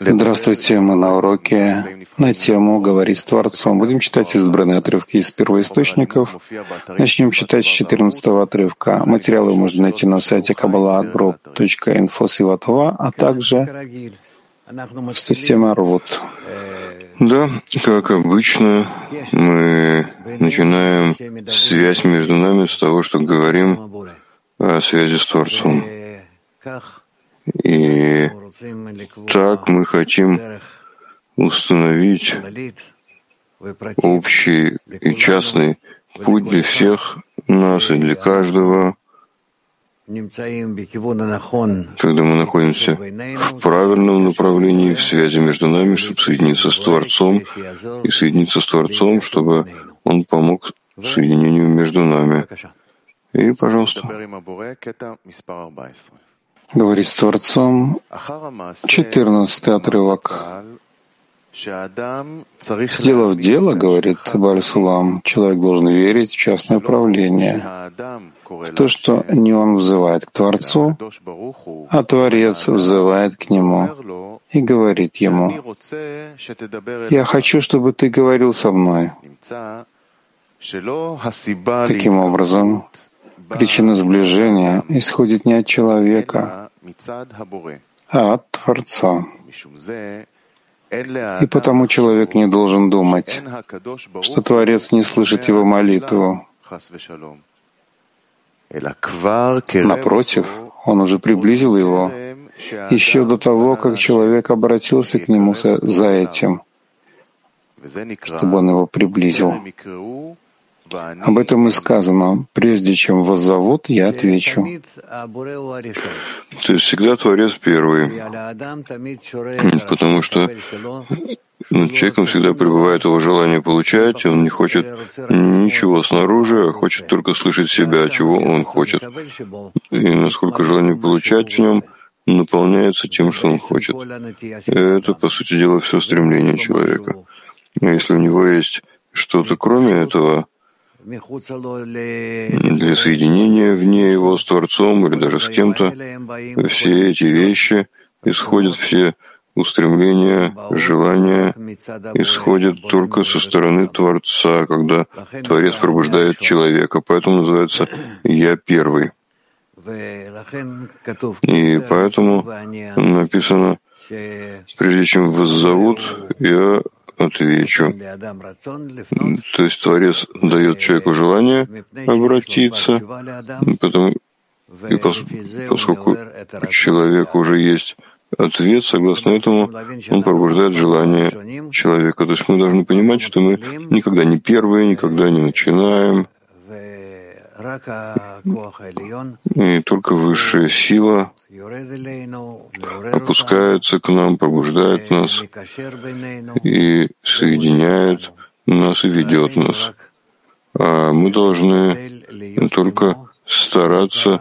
Здравствуйте, мы на уроке на тему «Говорить с Творцом». Будем читать избранные отрывки из первоисточников. Начнем читать с 14 отрывка. Материалы можно найти на сайте kabbalahgroup.info а также в системе Арвуд. Да, как обычно, мы начинаем связь между нами с того, что говорим о связи с Творцом. И так мы хотим установить общий и частный путь для всех нас и для каждого, когда мы находимся в правильном направлении, в связи между нами, чтобы соединиться с Творцом, и соединиться с Творцом, чтобы Он помог соединению между нами. И, пожалуйста. Говорит с Творцом, 14 отрывок. Сделав дело, говорит Бальсулам, человек должен верить в частное управление, в то, что не он взывает к Творцу, а Творец взывает к нему и говорит ему, «Я хочу, чтобы ты говорил со мной». Таким образом, причина сближения исходит не от человека, а от Творца. И потому человек не должен думать, что Творец не слышит его молитву. Напротив, он уже приблизил его еще до того, как человек обратился к нему за этим, чтобы он его приблизил. Об этом и сказано. Прежде чем вас зовут, я отвечу. То есть всегда Творец первый. Потому что над человеком всегда пребывает его желание получать, он не хочет ничего снаружи, а хочет только слышать себя, чего он хочет. И насколько желание получать в нем наполняется тем, что он хочет. Это, по сути дела, все стремление человека. А если у него есть что-то кроме этого, для соединения вне его с Творцом или даже с кем-то, все эти вещи исходят, все устремления, желания исходят только со стороны Творца, когда Творец пробуждает человека. Поэтому называется «Я первый». И поэтому написано, прежде чем вас зовут, я отвечу. То есть Творец дает человеку желание обратиться, потому, и поскольку у человека уже есть ответ, согласно этому он пробуждает желание человека. То есть мы должны понимать, что мы никогда не первые, никогда не начинаем, и только высшая сила опускается к нам, пробуждает нас и соединяет нас и ведет нас. А мы должны только стараться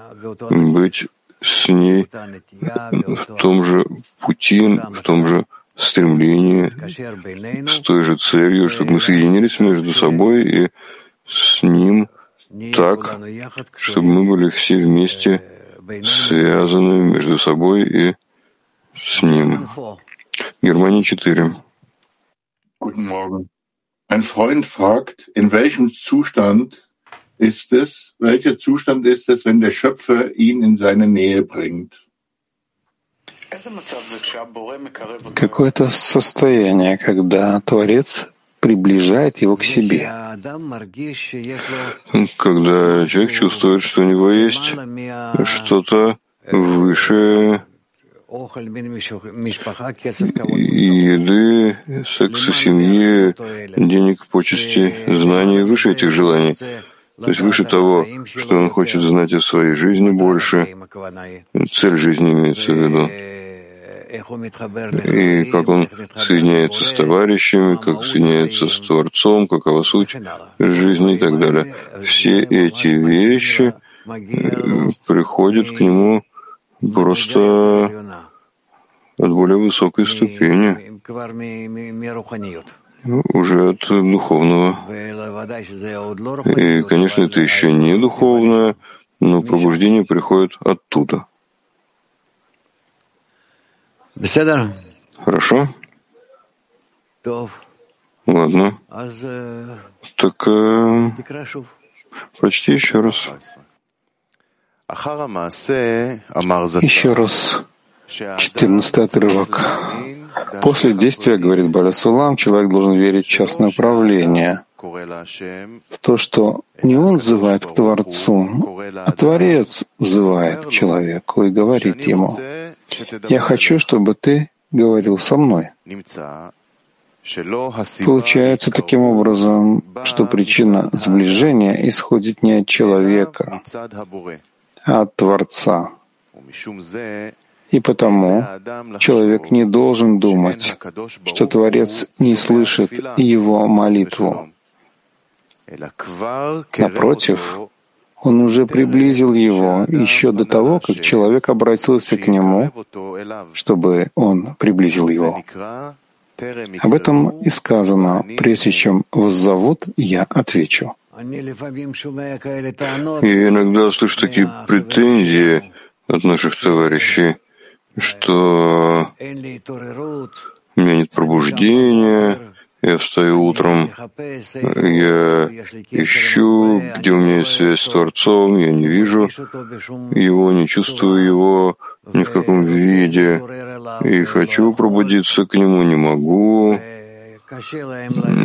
быть с ней в том же пути, в том же стремлении, с той же целью, чтобы мы соединились между собой и с Ним так, чтобы мы были все вместе связаны между собой и с Ним. Германия 4. Guten Morgen. Ein Freund fragt, in welchem Zustand ist es, welcher Zustand ist es, wenn der Schöpfer ihn in seine Nähe bringt? Какое-то состояние, когда Творец приближает его к себе. Когда человек чувствует, что у него есть что-то выше еды, секса, семьи, денег, почести, знаний, выше этих желаний. То есть выше того, что он хочет знать о своей жизни больше, цель жизни имеется в виду и как он соединяется с товарищами, как соединяется с Творцом, какова суть жизни и так далее. Все эти вещи э, приходят к нему просто от более высокой ступени, уже от духовного. И, конечно, это еще не духовное, но пробуждение приходит оттуда. Хорошо? Ладно. Так э, прочти еще раз. Еще раз. Четырнадцатый отрывок. После действия, говорит Балясулам, человек должен верить в частное управление, в то, что не он взывает к Творцу, а Творец взывает к человеку и говорит ему, «Я хочу, чтобы ты говорил со мной». Получается таким образом, что причина сближения исходит не от человека, а от Творца. И потому человек не должен думать, что Творец не слышит его молитву. Напротив, он уже приблизил его еще до того, как человек обратился к нему, чтобы он приблизил его. Об этом и сказано, прежде чем вас зовут, я отвечу. Я иногда слышу такие претензии от наших товарищей, что у меня нет пробуждения, я встаю утром, я ищу, где у меня есть связь с Творцом, я не вижу его, не чувствую его ни в каком виде, и хочу пробудиться к нему, не могу.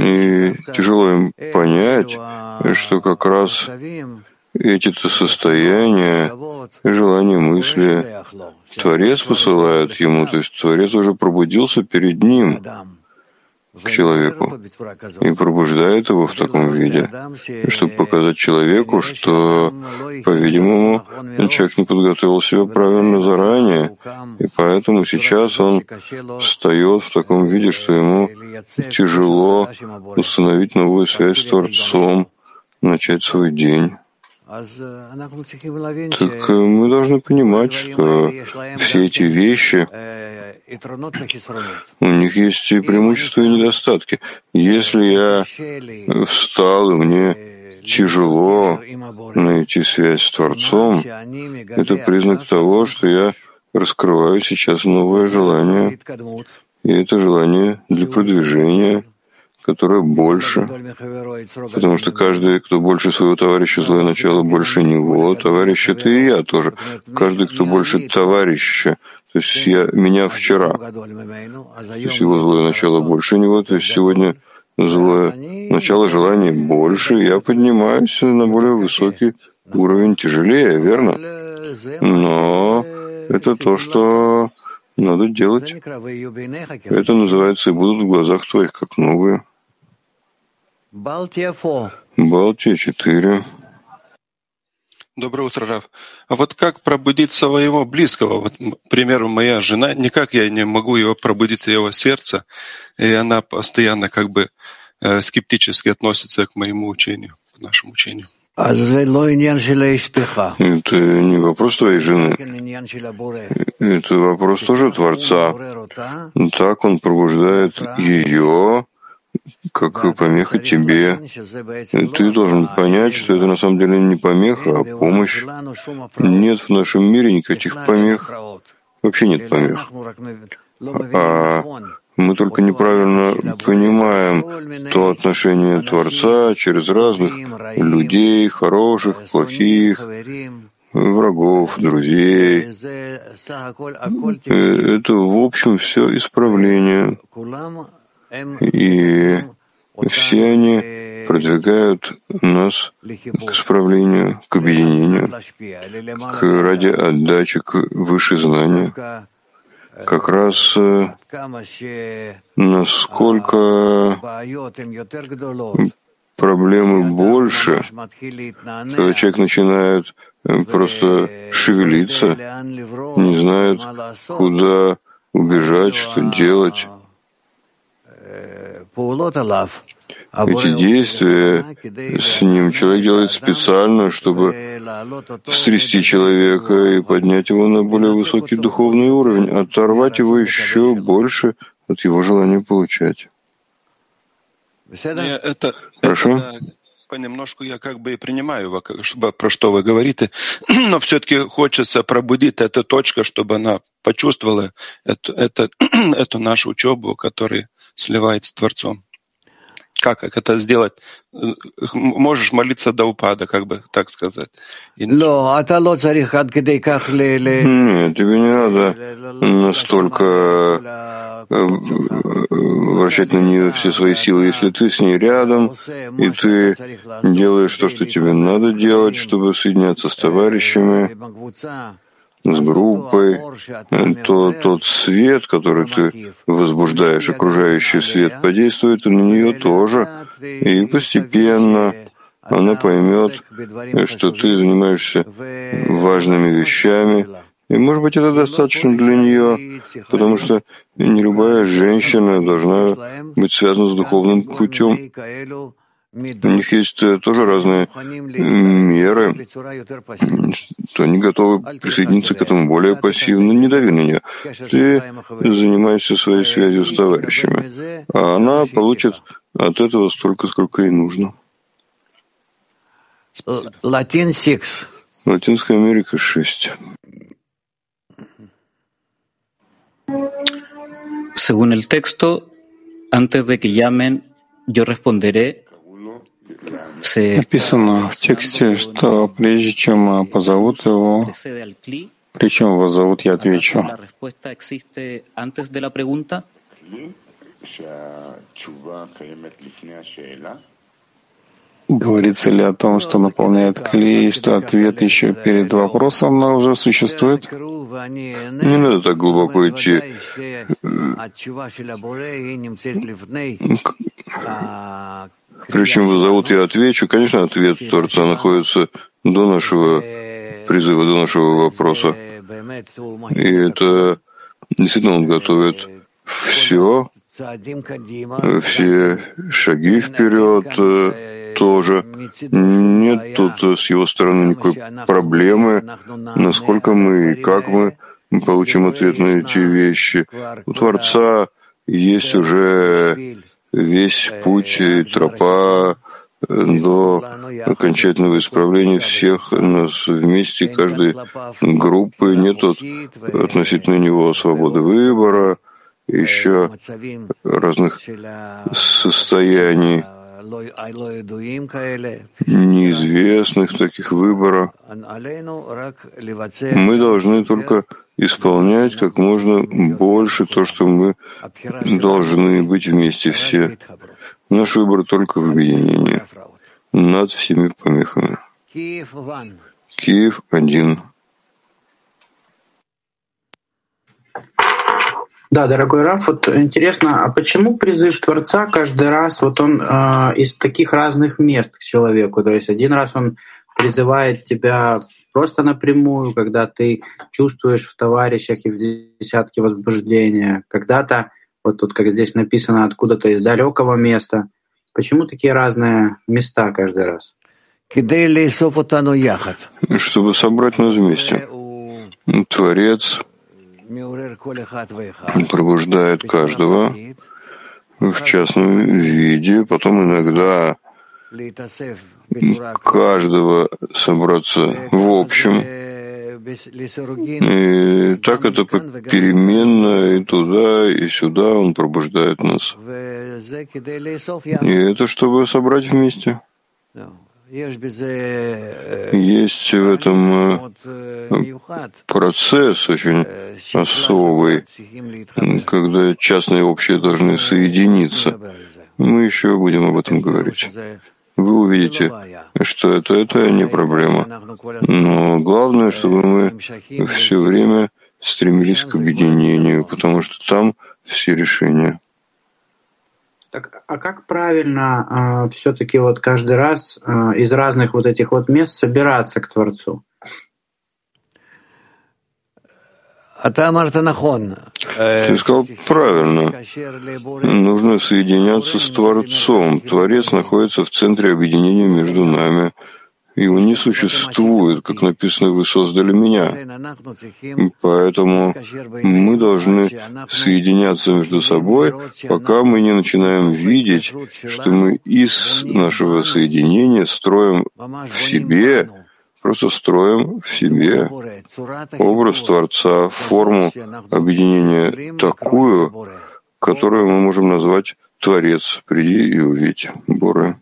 И тяжело им понять, что как раз эти-то состояния, желания, мысли, Творец посылает ему, то есть Творец уже пробудился перед ним, к человеку, и пробуждает его в таком виде, чтобы показать человеку, что, по-видимому, человек не подготовил себя правильно заранее, и поэтому сейчас он встает в таком виде, что ему тяжело установить новую связь с Творцом, начать свой день. Так э, мы должны понимать, что все эти вещи, у них есть и преимущества, и недостатки. Если я встал, и мне тяжело найти связь с Творцом, это признак того, что я раскрываю сейчас новое желание. И это желание для продвижения, которое больше, потому что каждый, кто больше своего товарища, злое начало больше него, товарищ это и я тоже. Каждый, кто больше товарища, то есть я, меня вчера, то есть его злое начало больше него, то есть сегодня злое начало желания больше, я поднимаюсь на более высокий уровень, тяжелее, верно? Но это то, что надо делать. Это называется «и будут в глазах твоих, как новые». Балтия 4. Доброе утро, Рав. А вот как пробудить своего близкого? Вот, к примеру, моя жена, никак я не могу его пробудить его сердце, и она постоянно как бы э, скептически относится к моему учению, к нашему учению. Это не вопрос твоей жены. Это вопрос тоже Творца. Так он пробуждает ее, как помеха тебе. Ты должен понять, что это на самом деле не помеха, а помощь. Нет в нашем мире никаких помех. Вообще нет помех. А мы только неправильно понимаем то отношение Творца через разных людей, хороших, плохих, врагов, друзей. Это, в общем, все исправление. И все они продвигают нас к исправлению, к объединению, к ради отдачи, к высшей знанию. Как раз э, насколько проблемы больше, когда человек начинает э, просто шевелиться, не знает, куда убежать, что делать, эти действия с ним человек делает специально, чтобы встрясти человека и поднять его на более высокий духовный уровень, оторвать его еще больше от его желания получать. Это, Хорошо? Это, понемножку я как бы и принимаю, про что вы говорите, но все-таки хочется пробудить эту точку, чтобы она почувствовала эту, эту, эту нашу учебу, которая сливается с Творцом. Как, как это сделать? Можешь молиться до упада, как бы так сказать. Нет, тебе не надо настолько вращать на нее все свои силы. Если ты с ней рядом, и ты делаешь то, что тебе надо делать, чтобы соединяться с товарищами, с группой, то тот свет, который ты возбуждаешь, окружающий свет, подействует на нее тоже. И постепенно она поймет, что ты занимаешься важными вещами. И, может быть, это достаточно для нее, потому что не любая женщина должна быть связана с духовным путем. У них есть э, тоже разные меры, что они готовы присоединиться к этому более пассивно. Не дави на нее. Ты занимаешься своей связью с товарищами, а она получит от этого столько, сколько ей нужно. Латинская Америка 6. Según el texto, antes de que llamen, yo responderé Написано в тексте, что прежде чем позовут его, причем его зовут, я отвечу. Говорится ли о том, что наполняет клей, что ответ еще перед вопросом, но уже существует? Не надо так глубоко идти. Прежде чем зовут, я отвечу. Конечно, ответ Творца находится до нашего призыва, до нашего вопроса. И это действительно он готовит все, все шаги вперед э, тоже. Нет тут с его стороны никакой проблемы, насколько мы и как мы получим ответ на эти вещи. У Творца есть уже весь путь и тропа до окончательного исправления всех нас вместе, каждой группы. Нет относительно него свободы выбора, еще разных состояний неизвестных таких выборов. Мы должны только исполнять как можно больше то, что мы должны быть вместе все. Наш выбор только в объединении над всеми помехами. Киев один. Да, дорогой Раф, вот интересно, а почему призыв Творца каждый раз, вот он э, из таких разных мест к человеку, то есть один раз он призывает тебя просто напрямую, когда ты чувствуешь в товарищах и в десятке возбуждения, когда-то, вот тут как здесь написано, откуда-то из далекого места. Почему такие разные места каждый раз? Чтобы собрать нас вместе. Творец пробуждает каждого в частном виде, потом иногда каждого собраться в общем. И так это переменно и туда, и сюда он пробуждает нас. И это чтобы собрать вместе. Есть в этом процесс очень особый, когда частное и общее должны соединиться. Мы еще будем об этом говорить. Вы увидите, что это, это не проблема. Но главное, чтобы мы все время стремились к объединению, потому что там все решения. Так, а как правильно э, а, все-таки вот каждый раз э, из разных вот этих вот мест собираться к Творцу? Ты сказал правильно. Нужно соединяться с Творцом. Творец находится в центре объединения между нами. Его не существует, как написано, вы создали меня. Поэтому мы должны соединяться между собой, пока мы не начинаем видеть, что мы из нашего соединения строим в себе, просто строим в себе образ Творца, форму объединения такую, которую мы можем назвать Творец. Приди и увидь, Боре.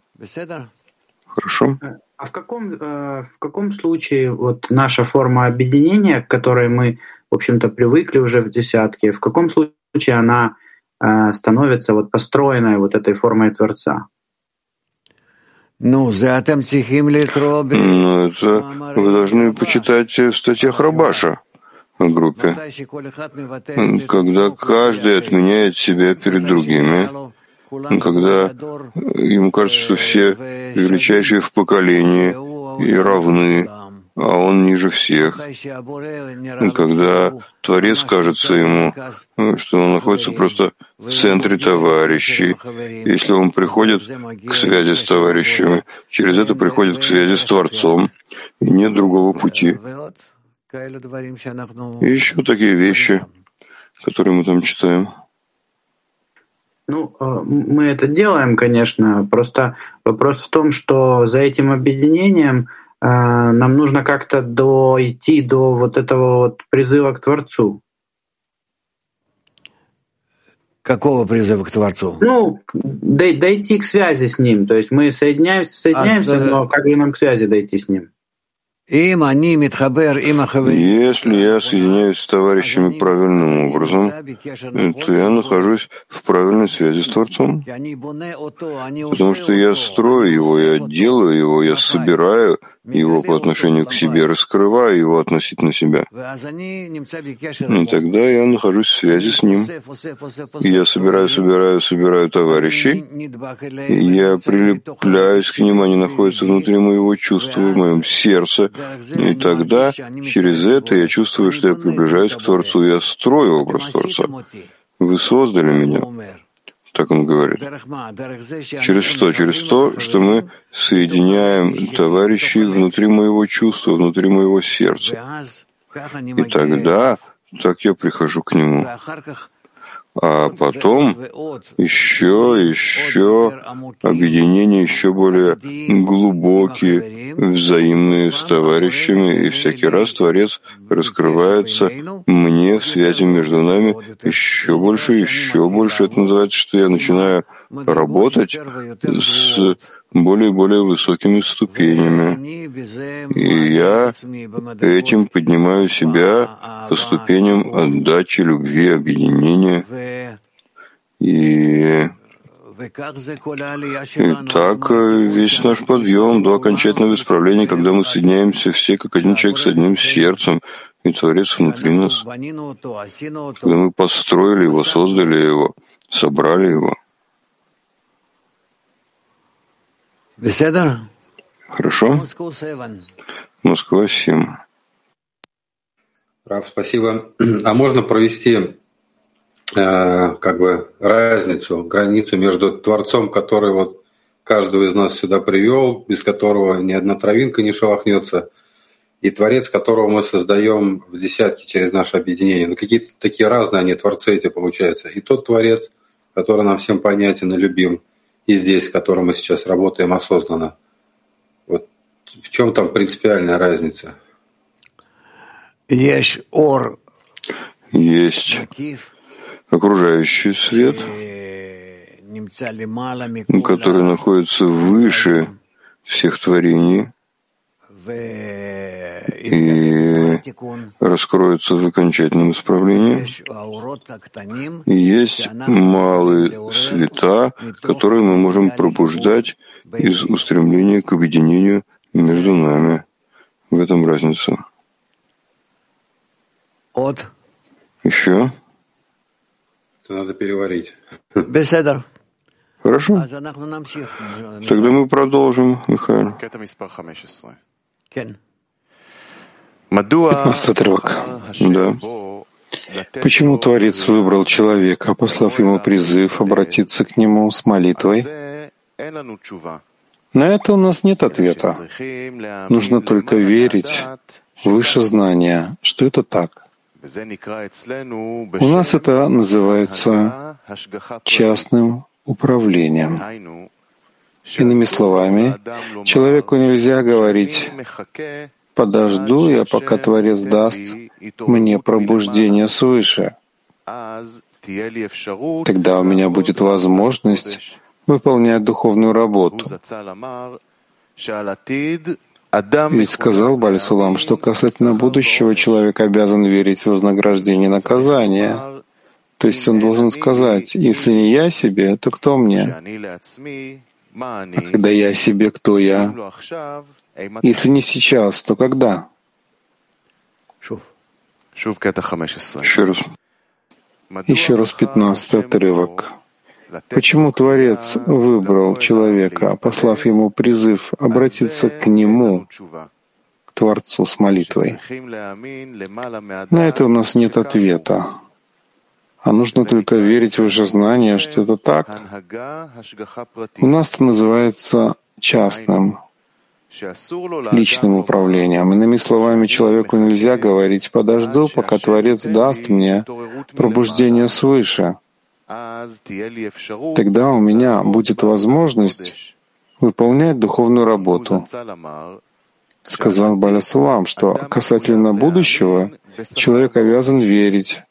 Хорошо? А в каком, э, в каком случае вот наша форма объединения, к которой мы, в общем-то, привыкли уже в десятке, в каком случае она э, становится вот построенной вот этой формой Творца? Ну, это вы должны почитать в статьях Рабаша в группе, когда каждый отменяет себя перед другими, когда ему кажется, что все величайшие в поколении и равны, а он ниже всех. Когда Творец кажется ему, что он находится просто в центре товарищей. Если он приходит к связи с товарищами, через это приходит к связи с Творцом, и нет другого пути. И еще такие вещи, которые мы там читаем. Ну, э, мы это делаем, конечно. Просто вопрос в том, что за этим объединением нам нужно как-то дойти до вот этого вот призыва к Творцу. Какого призыва к Творцу? Ну, дойти к связи с Ним. То есть мы соединяемся, соединяемся, а, но как же нам к связи дойти с Ним? Если я соединяюсь с товарищами правильным образом, то я нахожусь в правильной связи с Творцом. Потому что я строю его, я делаю его, я собираю его по отношению к себе, раскрываю его относительно себя. И тогда я нахожусь в связи с ним. И я собираю, собираю, собираю товарищей, я прилепляюсь к ним, они находятся внутри моего чувства, в моем сердце. И тогда через это я чувствую, что я приближаюсь к Творцу, я строю образ Творца. Вы создали меня. Так он говорит. Через что? Через то, что мы соединяем товарищей внутри моего чувства, внутри моего сердца. И тогда так я прихожу к нему а потом еще, еще объединения еще более глубокие, взаимные с товарищами, и всякий раз Творец раскрывается мне в связи между нами еще больше, еще больше. Это называется, что я начинаю работать с более и более высокими ступенями. И я этим поднимаю себя по ступеням отдачи, любви, объединения. И, и так весь наш подъем до окончательного исправления, когда мы соединяемся все как один человек с одним сердцем, и Творец внутри нас. Когда мы построили его, создали его, собрали его. Хорошо. Москва 7. Раф, спасибо. А можно провести э, как бы разницу, границу между Творцом, который вот каждого из нас сюда привел, без которого ни одна травинка не шелохнется, и Творец, которого мы создаем в десятки через наше объединение. Ну, какие-то такие разные они, Творцы эти, получаются. И тот Творец, который нам всем понятен и любим – и здесь, с которым мы сейчас работаем осознанно. Вот в чем там принципиальная разница? Есть ор. Есть окружающий свет, который находится выше всех творений и раскроется в окончательном исправлении. И есть малые света, которые мы можем пробуждать из устремления к объединению между нами. В этом разница. От. Еще? Это надо переварить. Беседа. Хорошо. Тогда мы продолжим, Михаил. Отрывок. Да. Почему Творец выбрал человека, послав ему призыв обратиться к нему с молитвой? На это у нас нет ответа. Нужно только верить выше знания, что это так. У нас это называется частным управлением. Иными словами, человеку нельзя говорить «подожду я, пока Творец даст мне пробуждение свыше». Тогда у меня будет возможность выполнять духовную работу. Ведь сказал Бальсулам, что касательно будущего человек обязан верить в вознаграждение и наказание. То есть он должен сказать, если не я себе, то кто мне? А когда я себе, кто я? Если не сейчас, то когда? Еще раз. Еще раз пятнадцатый отрывок. Почему Творец выбрал человека, послав ему призыв обратиться к нему, к Творцу с молитвой? На это у нас нет ответа. А нужно только верить в уже знание, что это так. У нас это называется частным, личным управлением. Иными словами, человеку нельзя говорить «подожду, пока Творец даст мне пробуждение свыше». Тогда у меня будет возможность выполнять духовную работу. Сказал Балясулам, что касательно будущего человек обязан верить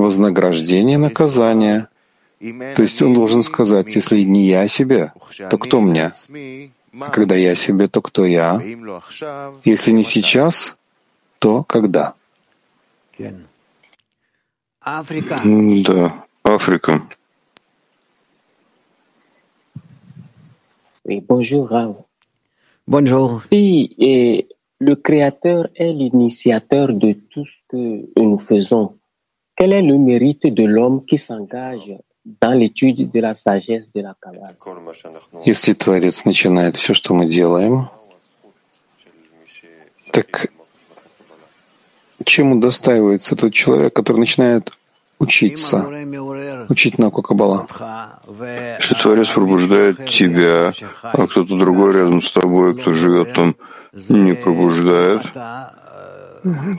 вознаграждение наказания. То есть он должен сказать, если не я себе, то кто мне? А когда я себе, то кто я? Если не сейчас, то когда? Да, Африка. Oui, bonjour Rav. Bonjour. Si eh, le Créateur est l'initiateur de tout ce que nous faisons, quel est le mérite de l'homme qui s'engage dans l'étude de la sagesse de la Kabbalah? Если Творец начинает все, что мы делаем, так чем удостаивается тот человек, который начинает учиться, учить науку Каббала. Если Творец пробуждает тебя, а кто-то другой рядом с тобой, кто живет там, не пробуждает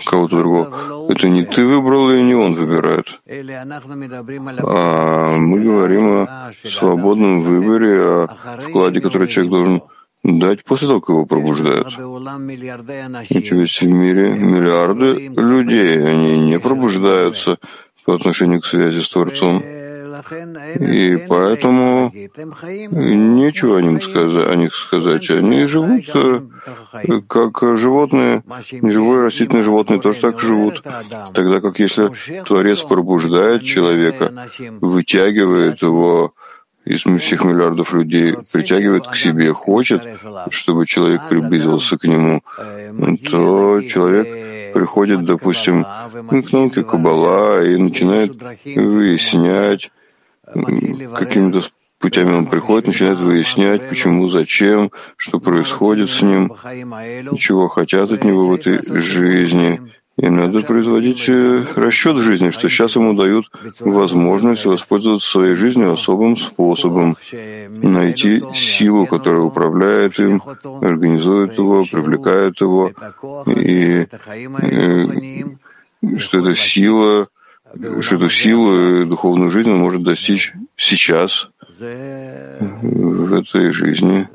кого-то другого, это не ты выбрал и не он выбирает. А мы говорим о свободном выборе, о вкладе, который человек должен дать после того, как его пробуждают. Ведь в мире миллиарды людей, они не пробуждаются по отношению к связи с Творцом. И поэтому нечего о, них сказать, о них сказать. Они живут э, как животные, живое растительное животные тоже так живут. Тогда как если Творец пробуждает человека, вытягивает его из всех миллиардов людей, притягивает к себе, хочет, чтобы человек приблизился к нему, то человек приходит, допустим, к науке Каббала и начинает выяснять, какими-то путями он приходит, начинает выяснять, почему, зачем, что происходит с ним, чего хотят от него в этой жизни. И надо производить э, расчет в жизни, что сейчас ему дают возможность воспользоваться своей жизнью особым способом, найти силу, которая управляет им, организует его, привлекает его, и, и э, что эта сила, что эту силу, духовную жизнь он может достичь сейчас, в этой жизни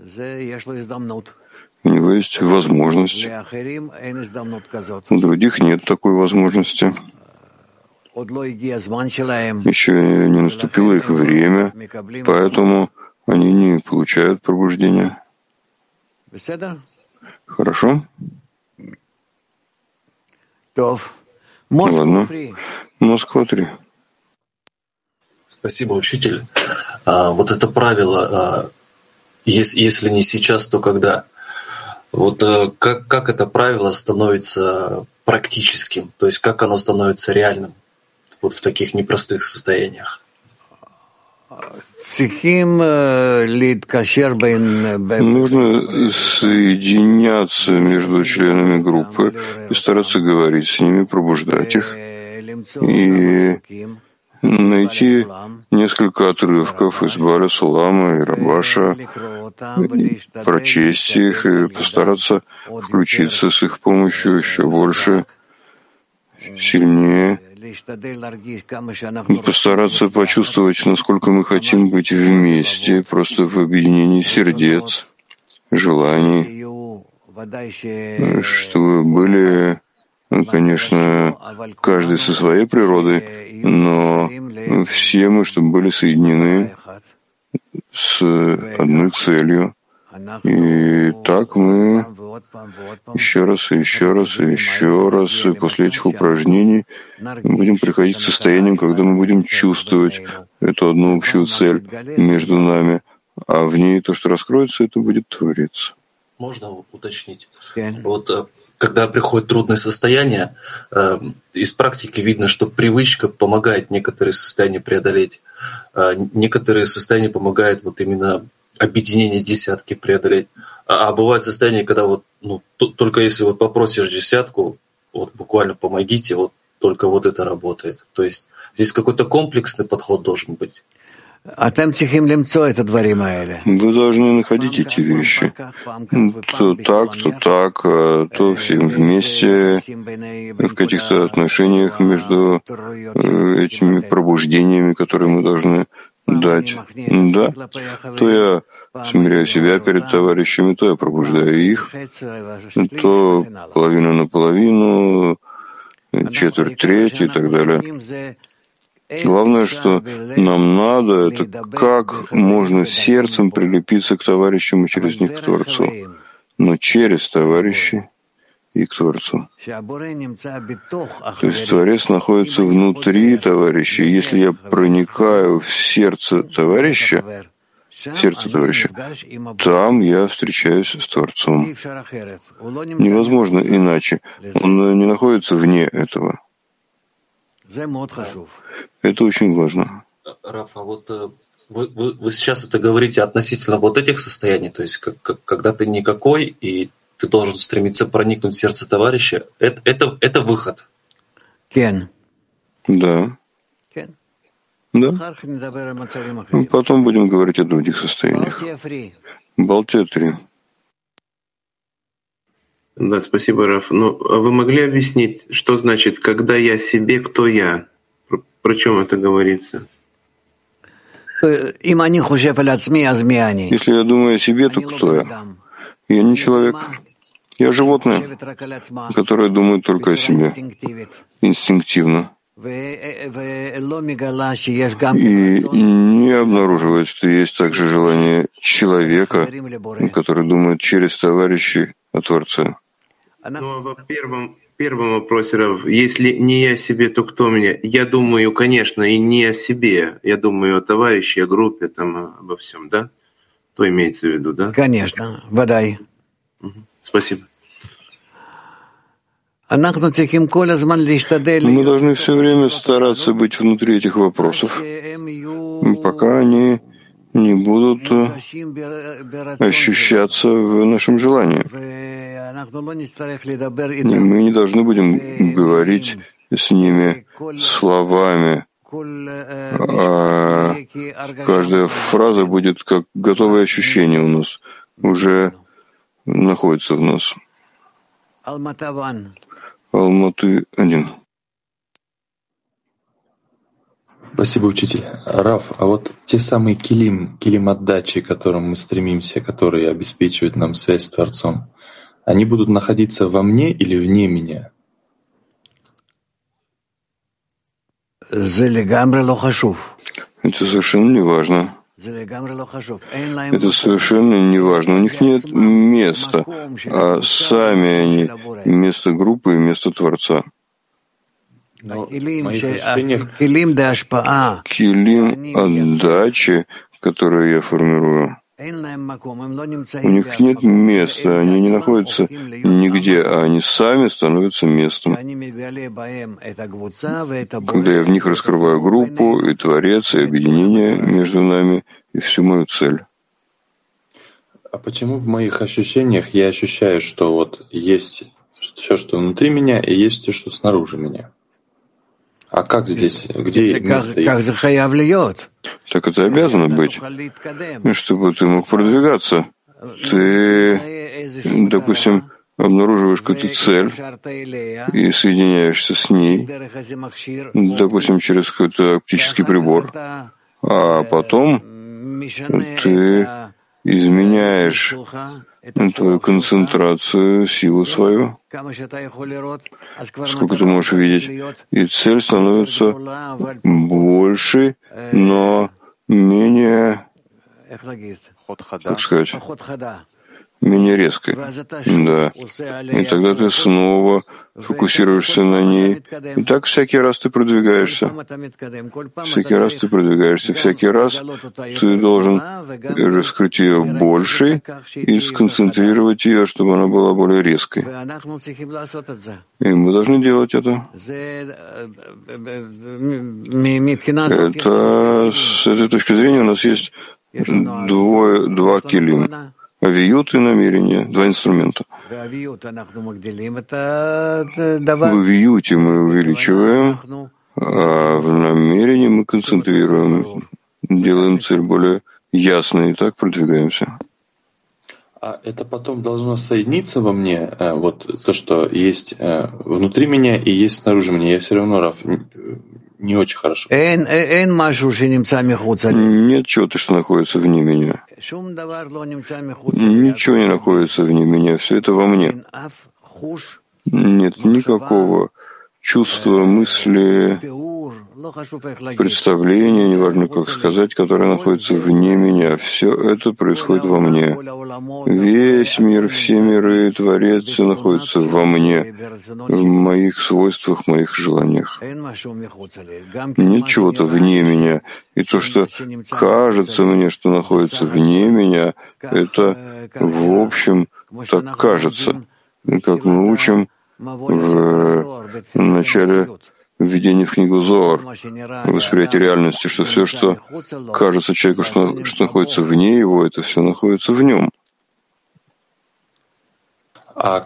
у него есть возможность. У других нет такой возможности. Еще не наступило их время, поэтому они не получают пробуждения. Хорошо? Ладно. Москва 3. Спасибо, учитель. А, вот это правило, а, если, если не сейчас, то когда? Вот э, как, как это правило становится практическим, то есть как оно становится реальным вот в таких непростых состояниях? Нужно соединяться между членами группы и стараться говорить с ними, пробуждать их и найти несколько отрывков из Бара Салама и Рабаша прочесть их и постараться включиться с их помощью еще больше, сильнее, постараться почувствовать, насколько мы хотим быть вместе, просто в объединении сердец, желаний, чтобы были ну, конечно, каждый со своей природой, но все мы, чтобы были соединены с одной целью. И так мы еще раз и еще раз и еще раз и после этих упражнений будем приходить к состояниям, когда мы будем чувствовать эту одну общую цель между нами, а в ней то, что раскроется, это будет твориться. Можно уточнить? Вот э, когда приходит трудное состояние, э, из практики видно, что привычка помогает некоторые состояния преодолеть. Э, некоторые состояния помогают вот именно объединение десятки преодолеть. А, а бывает состояние, когда вот ну, только если вот попросишь десятку, вот буквально помогите, вот только вот это работает. То есть здесь какой-то комплексный подход должен быть. Вы должны находить эти вещи. То так, то так, а то всем вместе, в каких-то отношениях между э, этими пробуждениями, которые мы должны дать. Да, то я смиряю себя перед товарищами, то я пробуждаю их, то половину на половину, четверть, треть и так далее. Главное, что нам надо, это как можно сердцем прилепиться к товарищам и через них к Творцу, но через товарищей и к Творцу. То есть Творец находится внутри товарища. Если я проникаю в сердце товарища, сердце товарища, там я встречаюсь с Творцом. Невозможно иначе. Он не находится вне этого. Это очень важно. Рафа, вот э, вы, вы, вы сейчас это говорите относительно вот этих состояний, то есть как, как, когда ты никакой, и ты должен стремиться проникнуть в сердце товарища, это, это, это выход. Кен. Да. Да. Потом будем говорить о других состояниях. Балтия 3. Да, спасибо, Раф. Ну, а вы могли объяснить, что значит «когда я себе, кто я»? Про, про чем это говорится? Э, Если я думаю о себе, то кто я? Я не человек. Я животное, которое думает только о себе, инстинктивно. И не обнаруживает, что есть также желание человека, который думает через товарищей о Творце. Ну, во первом, первом вопросе, Рав, если не я себе, то кто меня? Я думаю, конечно, и не о себе. Я думаю о товарище, о группе, там, обо всем, да? То имеется в виду, да? Конечно, водай. Спасибо. Мы должны все время стараться быть внутри этих вопросов, пока они не будут ощущаться в нашем желании. Мы не должны будем говорить с ними словами, а каждая фраза будет как готовое ощущение у нас, уже находится в нас. Алматы один. Спасибо, учитель. Раф, а вот те самые килим, килим отдачи, к которым мы стремимся, которые обеспечивают нам связь с Творцом, они будут находиться во мне или вне меня? Это совершенно не важно. Это совершенно не важно. У них нет места, а сами они место группы и место Творца. Но Килим отдачи, которую я формирую, у них нет места, они не находятся нигде, а они сами становятся местом. Когда я в них раскрываю группу, и Творец, и объединение между нами, и всю мою цель. А почему в моих ощущениях я ощущаю, что вот есть все, что внутри меня, и есть все, что снаружи меня? А как здесь, где место их? Так это обязано быть, чтобы ты мог продвигаться. Ты, допустим, обнаруживаешь какую-то цель и соединяешься с ней, допустим, через какой-то оптический прибор, а потом ты изменяешь твою концентрацию, силу свою, сколько ты можешь видеть, и цель становится больше, но менее, как сказать, менее резкой. Да. И тогда ты снова фокусируешься на ней. И так всякий раз ты продвигаешься. Всякий раз ты продвигаешься. Всякий раз ты должен раскрыть ее больше и сконцентрировать ее, чтобы она была более резкой. И мы должны делать это. Это с этой точки зрения у нас есть двое, два килим. Авиют и намерение, два инструмента. В авиюте мы увеличиваем, а в намерении мы концентрируем, делаем цель более ясной, и так продвигаемся. А это потом должно соединиться во мне, э, вот то, что есть э, внутри меня и есть снаружи меня. Я все равно, Раф, не очень хорошо. Нет чего-то, что находится вне меня. Ничего не находится вне меня, все это во мне. Нет никакого чувства, мысли, представление, неважно как сказать, которое находится вне меня. Все это происходит во мне. Весь мир, все миры, Творец, все находится во мне, в моих свойствах, моих желаниях. Нет чего-то вне меня. И то, что кажется мне, что находится вне меня, это в общем так кажется. Как мы учим в начале введение в книгу Зоар, восприятие реальности, что все, что кажется человеку, что, что находится вне его, это все находится в нем. А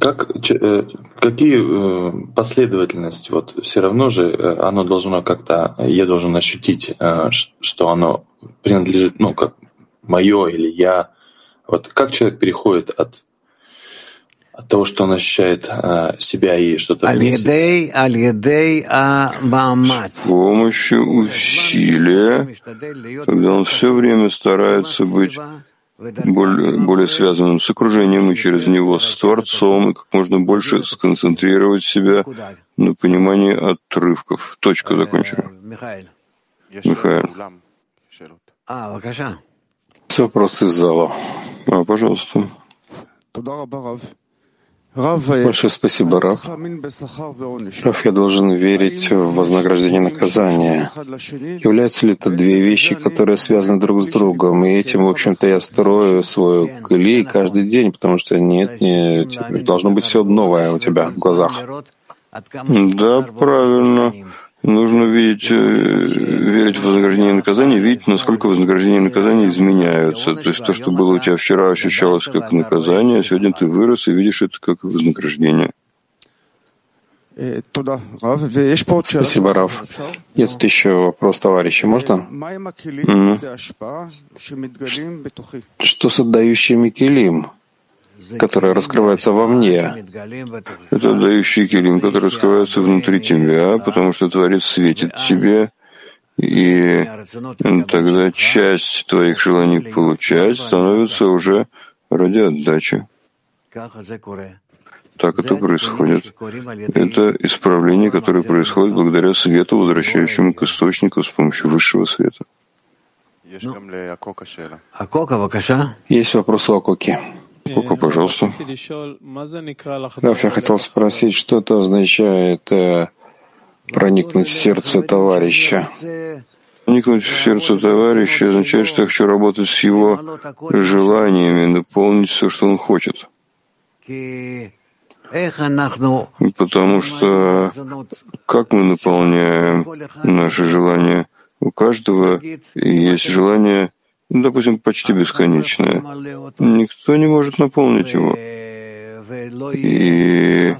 как, э, какие э, последовательности? Вот все равно же э, оно должно как-то, я должен ощутить, что оно принадлежит, ну, как мое или я. Вот как человек переходит от от того, что он ощущает а, себя и что-то вместе. С помощью усилия, когда он все время старается быть более, более связанным с окружением и через него с Творцом, и как можно больше сконцентрировать себя на понимании отрывков. Точка закончили. Михаил. Вопрос из зала. А, пожалуйста. Большое спасибо, Раф. Раф, я должен верить в вознаграждение наказания. Являются ли это две вещи, которые связаны друг с другом? И этим, в общем-то, я строю свою клей каждый день, потому что нет, не, должно быть все новое у тебя в глазах. Да, правильно. Нужно видеть, э, верить в вознаграждение и наказание, видеть, насколько вознаграждение и наказание изменяются. То есть то, что было у тебя вчера, ощущалось как наказание, а сегодня ты вырос и видишь это как вознаграждение. Спасибо, Раф. Тут еще вопрос, товарищи, можно? Mm. Что с отдающими килим? Которые раскрываются во мне. Это дающий килим, который раскрывается внутри тебя, потому что Творец светит тебе, и тогда часть твоих желаний получать становится уже ради отдачи. Так это происходит. Это исправление, которое происходит благодаря свету, возвращающему к источнику с помощью высшего света. Есть вопрос у Акоки. Кока, пожалуйста. Раф, я хотел спросить, что это означает э, проникнуть в сердце товарища? Проникнуть в сердце товарища означает, что я хочу работать с его желаниями, наполнить все, что он хочет. Потому что как мы наполняем наши желания? У каждого есть желание допустим, почти бесконечное. Никто не может наполнить его. И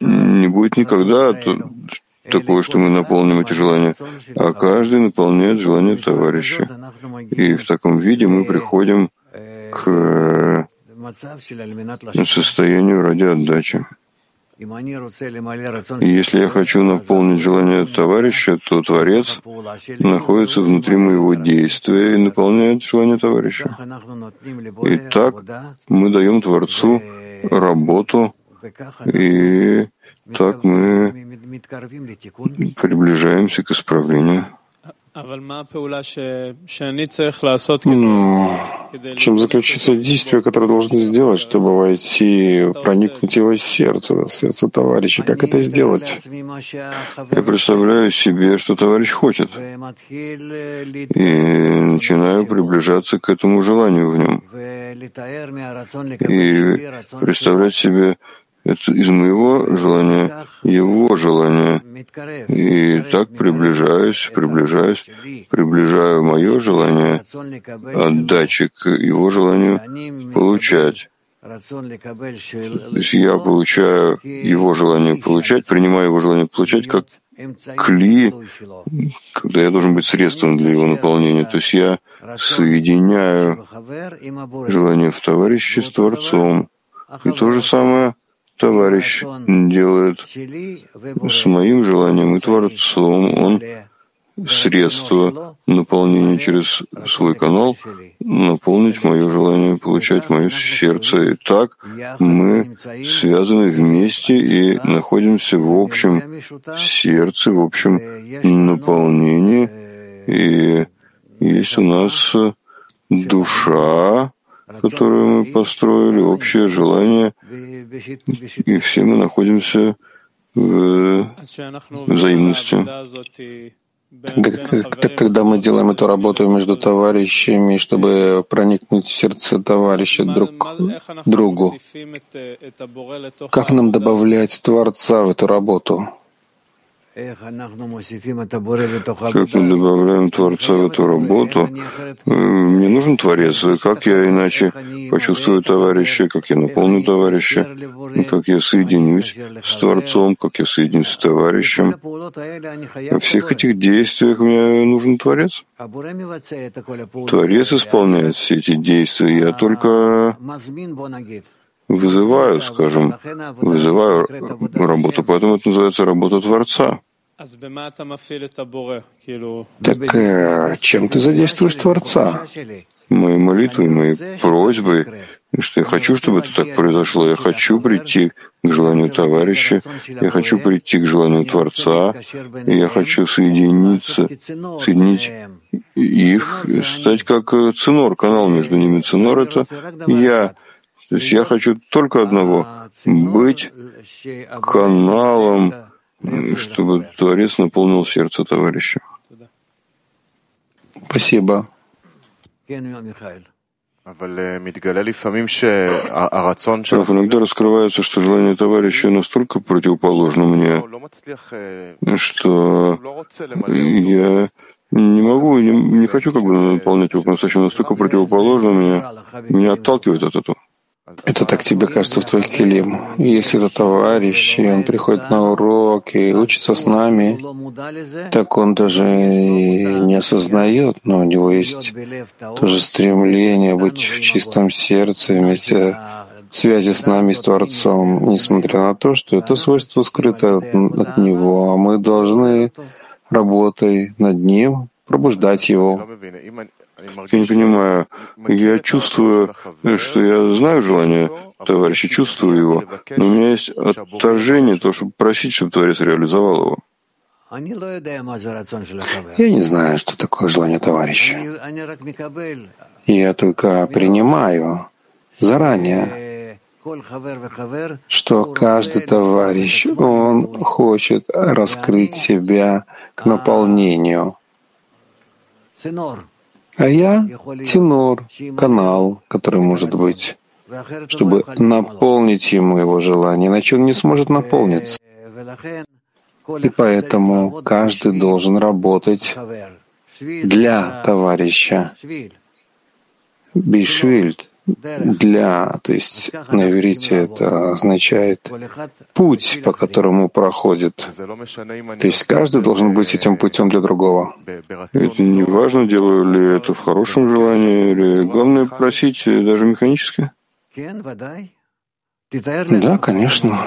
не будет никогда такое, что мы наполним эти желания, а каждый наполняет желание товарища. И в таком виде мы приходим к э, состоянию ради отдачи. И если я хочу наполнить желание товарища, то Творец находится внутри моего действия и наполняет желание товарища. И так мы даем Творцу работу, и так мы приближаемся к исправлению. Но чем заключится действие, которое должны сделать, чтобы войти, проникнуть его сердце, сердце товарища? Как это сделать? Я представляю себе, что товарищ хочет, и начинаю приближаться к этому желанию в нем, и представлять себе это из моего желания, его желание. И так приближаюсь, приближаюсь, приближаю мое желание отдачи к его желанию получать. То есть я получаю его желание получать, принимаю его желание получать как кли, когда я должен быть средством для его наполнения. То есть я соединяю желание в товарище с Творцом. И то же самое товарищ делает с моим желанием и Творцом. Он средство наполнения через свой канал, наполнить мое желание, получать мое сердце. И так мы связаны вместе и находимся в общем сердце, в общем наполнении. И есть у нас душа, которую мы построили, общее желание, и все мы находимся в взаимности. Так, так когда мы делаем эту работу между товарищами, чтобы проникнуть в сердце товарища друг другу, как нам добавлять Творца в эту работу? Как мы добавляем Творца в эту работу? Мне нужен Творец. Как я иначе почувствую товарища, как я наполню товарища, как я соединюсь с Творцом, как я соединюсь с товарищем. Во всех этих действиях мне нужен Творец. Творец исполняет все эти действия. Я только вызываю, скажем, вызываю работу. Поэтому это называется работа Творца. Так э, чем ты задействуешь Творца? Мои молитвы, мои просьбы, что я хочу, чтобы это так произошло. Я хочу прийти к желанию товарища, я хочу прийти к желанию Творца, и я хочу соединиться, соединить их, стать как э, цинор, канал между ними. Цинор — это я, то есть я хочу только одного — быть каналом, чтобы Творец наполнил сердце товарища. Спасибо. Иногда раскрывается, что желание товарища настолько противоположно мне, что я не могу, не, не хочу как бы наполнять его по-настоящему, настолько противоположно меня, меня отталкивает от этого. Это так тебе кажется в твоих келим. Если это товарищ, и он приходит на уроки учится с нами, так он даже не осознает, но у него есть тоже стремление быть в чистом сердце вместе связи с нами, с Творцом, несмотря на то, что это свойство скрыто от, от него, а мы должны, работой над ним, пробуждать его. Я не понимаю. Я чувствую, что я знаю желание товарища, чувствую его, но у меня есть отторжение, то, чтобы просить, чтобы Творец реализовал его. Я не знаю, что такое желание товарища. Я только принимаю заранее, что каждый товарищ, он хочет раскрыть себя к наполнению. А я — тенор, канал, который может быть, чтобы наполнить ему его желание, иначе он не сможет наполниться. И поэтому каждый должен работать для товарища. Бишвильд, для, то есть на иврите это означает путь, по которому проходит. То есть каждый должен быть этим путем для другого. Это не важно, делаю ли это в хорошем желании, или главное просить даже механически. Да, конечно.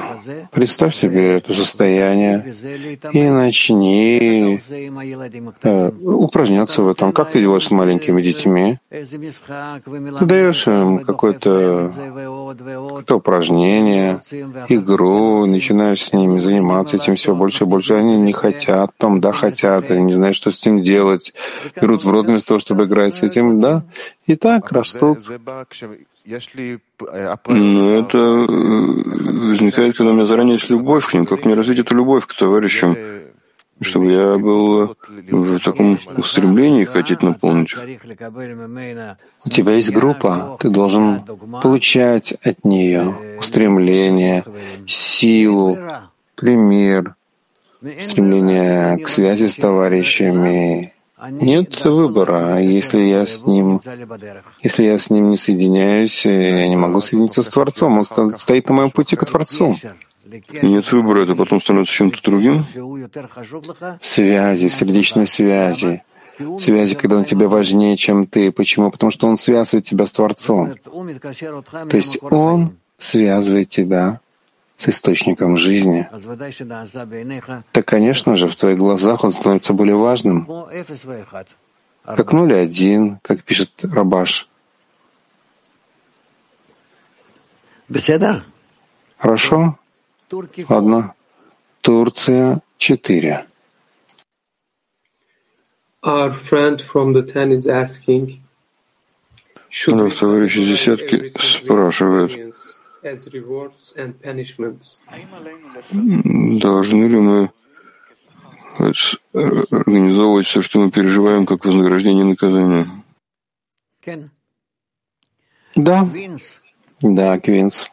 Представь себе это состояние и начни э, упражняться в этом. Как ты делаешь с маленькими детьми? Ты даешь им какое-то какое упражнение, игру, начинаешь с ними заниматься этим все больше и больше. Они не хотят, потом да, хотят, они не знают, что с этим делать, берут в рот вместо того, чтобы играть с этим, да, и так растут. Но это э, возникает, когда у меня заранее есть любовь к ним. Как мне развить эту любовь к товарищам, чтобы я был в таком устремлении хотеть наполнить? У тебя есть группа, ты должен получать от нее устремление, силу, пример, стремление к связи с товарищами, нет выбора. Если я с ним, если я с ним не соединяюсь, я не могу соединиться с Творцом. Он стоит на моем пути к Творцу. Нет выбора, это потом становится чем-то другим? Связи, в сердечной связи. В связи, когда он тебе важнее, чем ты. Почему? Потому что он связывает тебя с Творцом. То есть он связывает тебя с источником жизни, то, конечно же, в твоих глазах он становится более важным, как нуль и один, как пишет Рабаш. Хорошо? Ладно. Турция четыре. Our friend from the ten is asking, Товарищ из десятки спрашивает, Должны ли мы организовывать все, что мы переживаем, как вознаграждение и наказание? Да. Да, Квинс.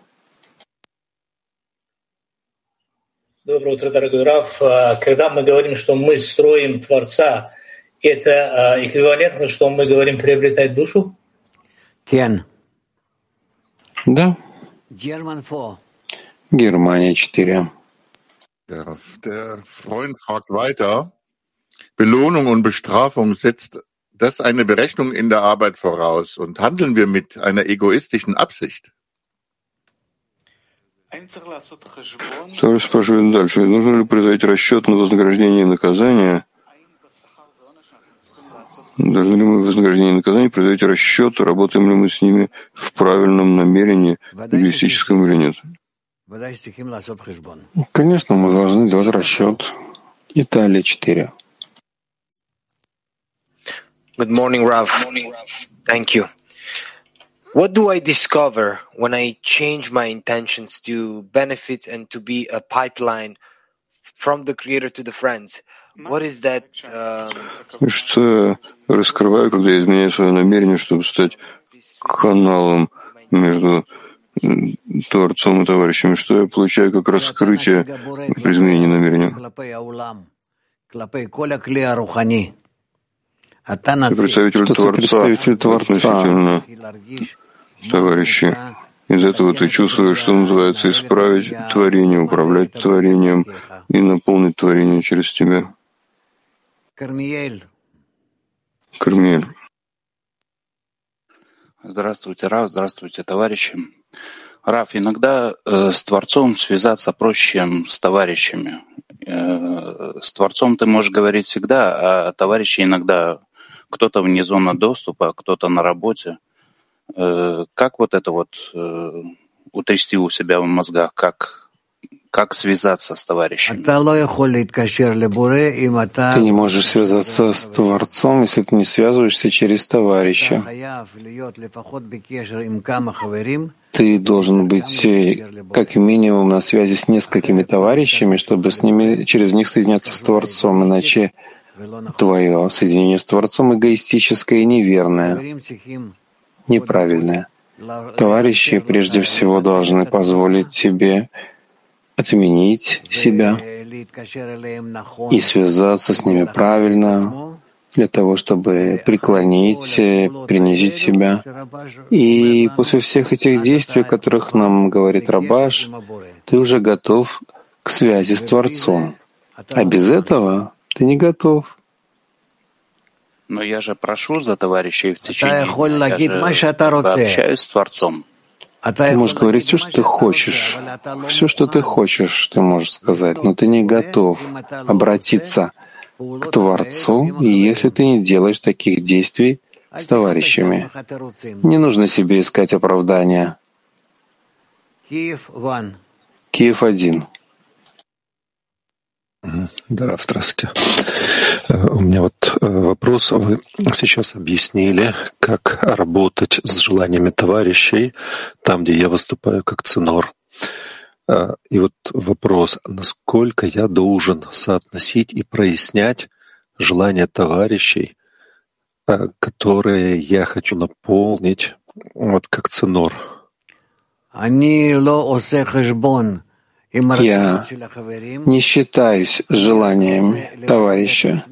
Доброе утро, дорогой Раф. А, когда мы говорим, что мы строим Творца, это а, эквивалентно, что мы говорим приобретать душу? Кен. Да. Германия 4. Der, der Freund fragt weiter. Belohnung und Bestrafung setzt das eine Berechnung in der Arbeit voraus und handeln wir mit einer egoistischen Absicht? Второй спрашивает дальше. Нужно ли производить расчет на вознаграждение и наказание Должны ли мы вознаграждение и наказание производить расчет, работаем ли мы с ними в правильном намерении, эгоистическом или нет? Конечно, мы должны делать расчет. Италия 4. Good morning, Rav. Thank you. What do I discover when I change my intentions to benefit and to be a pipeline from the creator to the friends? Um, что я раскрываю, когда я изменяю свое намерение, чтобы стать каналом между Творцом и товарищами, что я получаю как раскрытие при изменении намерения. Я представитель Творца, представитель Творца относительно товарищи. Из этого ты чувствуешь, что называется, исправить творение, управлять творением и наполнить творение через тебя. Кармиель. Кармиель. Здравствуйте, Раф, здравствуйте, товарищи. Раф, иногда э, с Творцом связаться проще, чем с товарищами. Э, с Творцом ты можешь говорить всегда, а товарищи иногда кто-то вне зоны доступа, кто-то на работе. Э, как вот это вот э, утрясти у себя в мозгах, как как связаться с товарищем? Ты не можешь связаться с Творцом, если ты не связываешься через товарища. Ты должен быть как минимум на связи с несколькими товарищами, чтобы с ними, через них соединяться с Творцом, иначе твое соединение с Творцом эгоистическое и неверное, неправильное. Товарищи прежде всего должны позволить тебе отменить себя и связаться с ними правильно, для того, чтобы преклонить, принизить себя. И после всех этих действий, о которых нам говорит Рабаш, ты уже готов к связи с Творцом. А без этого ты не готов. Но я же прошу за товарищей в течение дня. Я же общаюсь с Творцом. Ты можешь говорить все, что ты хочешь, все, что ты хочешь, ты можешь сказать, но ты не готов обратиться к Творцу, если ты не делаешь таких действий с товарищами. Не нужно себе искать оправдания. Киев один здравствуйте. Э, у меня вот э, вопрос. Вы сейчас объяснили, как работать с желаниями товарищей, там, где я выступаю как ценор. Э, и вот вопрос, насколько я должен соотносить и прояснять желания товарищей, которые я хочу наполнить, вот как ценор. Я не считаюсь желаниями товарища.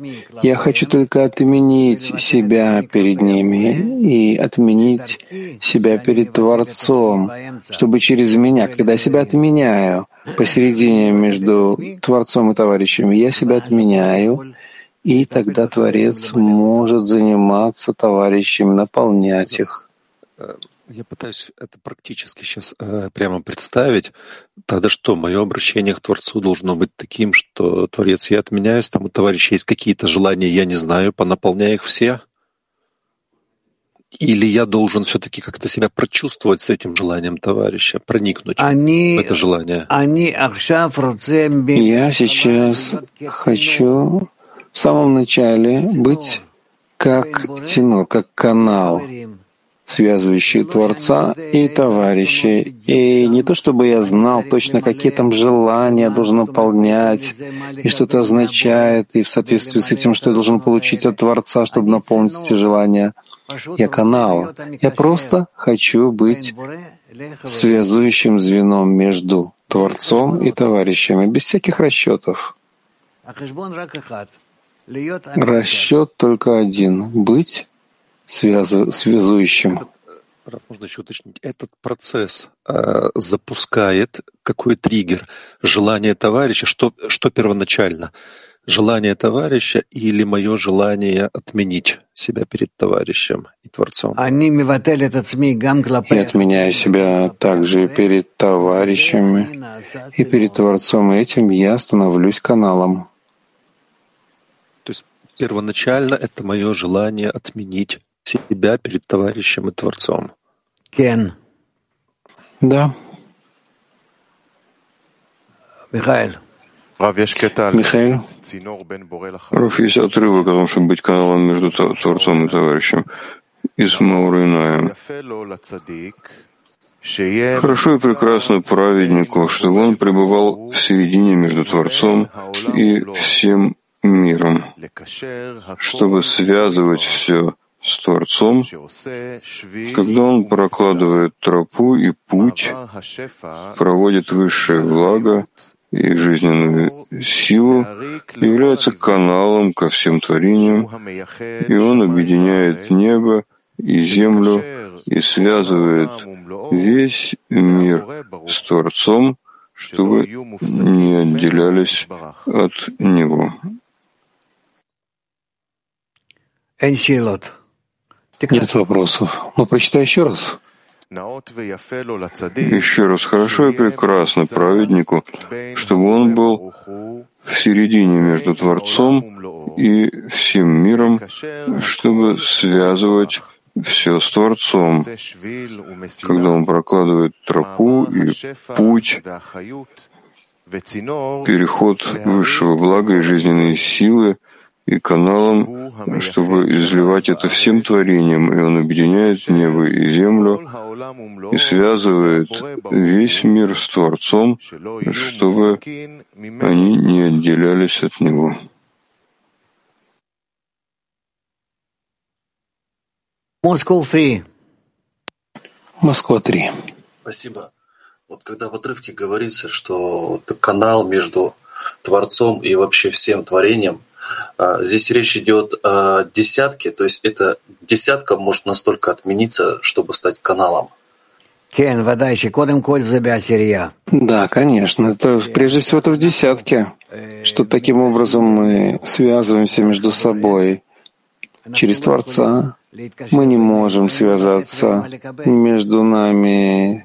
Я хочу только отменить себя перед ними и отменить себя перед Творцом, чтобы через меня, когда я себя отменяю посередине между Творцом и товарищами, я себя отменяю, и тогда Творец может заниматься товарищами, наполнять их. Я пытаюсь это практически сейчас э, прямо представить. Тогда что, мое обращение к Творцу должно быть таким, что Творец, я отменяюсь, там у товарища есть какие-то желания, я не знаю, понаполняй их все? Или я должен все-таки как-то себя прочувствовать с этим желанием товарища, проникнуть они, в это желание? Они, я сейчас хочу в самом начале быть как тенор, как канал связывающие Творца и товарищей. И не то чтобы я знал точно, какие там желания я должен наполнять, и что это означает, и в соответствии с этим, что я должен получить от Творца, чтобы наполнить эти желания. Я канал. Я просто хочу быть связующим звеном между Творцом и товарищами, без всяких расчетов. Расчет только один — быть связу, связующим. Можно еще уточнить. Этот процесс э, запускает какой триггер? Желание товарища? Что, что первоначально? Желание товарища или мое желание отменить себя перед товарищем и Творцом? Я отменяю себя также перед товарищами и перед Творцом, и этим я становлюсь каналом. То есть первоначально это мое желание отменить себя перед товарищем и Творцом. Кен. Да. Михаил. Михаил. Раф, есть отрывок о том, чтобы быть каналом между Творцом и товарищем. Из Мауринаем. Хорошо и прекрасно праведнику, чтобы он пребывал в середине между Творцом и всем миром, чтобы связывать все с Творцом, когда он прокладывает тропу и путь, проводит высшее благо и жизненную силу, является каналом ко всем творениям, и он объединяет небо и землю и связывает весь мир с Творцом, чтобы не отделялись от Него. Нет вопросов. Ну, прочитай еще раз. Еще раз. Хорошо и прекрасно праведнику, чтобы он был в середине между Творцом и всем миром, чтобы связывать все с Творцом, когда он прокладывает тропу и путь, переход высшего блага и жизненной силы и каналом, чтобы изливать это всем творениям, и он объединяет небо и землю и связывает весь мир с Творцом, чтобы они не отделялись от Него. Москва 3. Москва 3. Спасибо. Вот когда в отрывке говорится, что канал между Творцом и вообще всем творением – здесь речь идет о десятке, то есть эта десятка может настолько отмениться, чтобы стать каналом. Да, конечно. Это прежде всего это в десятке, что таким образом мы связываемся между собой через Творца. Мы не можем связаться между нами.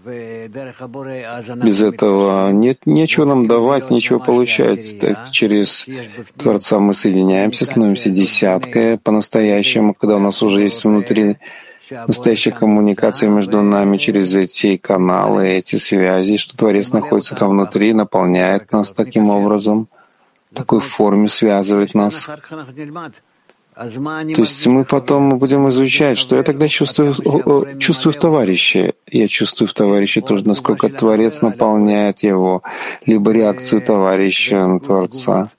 Без этого нет нечего нам давать, нечего получать. Так, через Творца мы соединяемся, становимся десяткой по-настоящему, когда у нас уже есть внутри настоящая коммуникация между нами через эти каналы, эти связи, что Творец находится там внутри, наполняет нас таким образом, в такой форме связывает нас. То есть мы потом будем изучать, что я тогда чувствую, чувствую в товарище. Я чувствую в товарище тоже, насколько Творец наполняет его, либо реакцию товарища на Творца.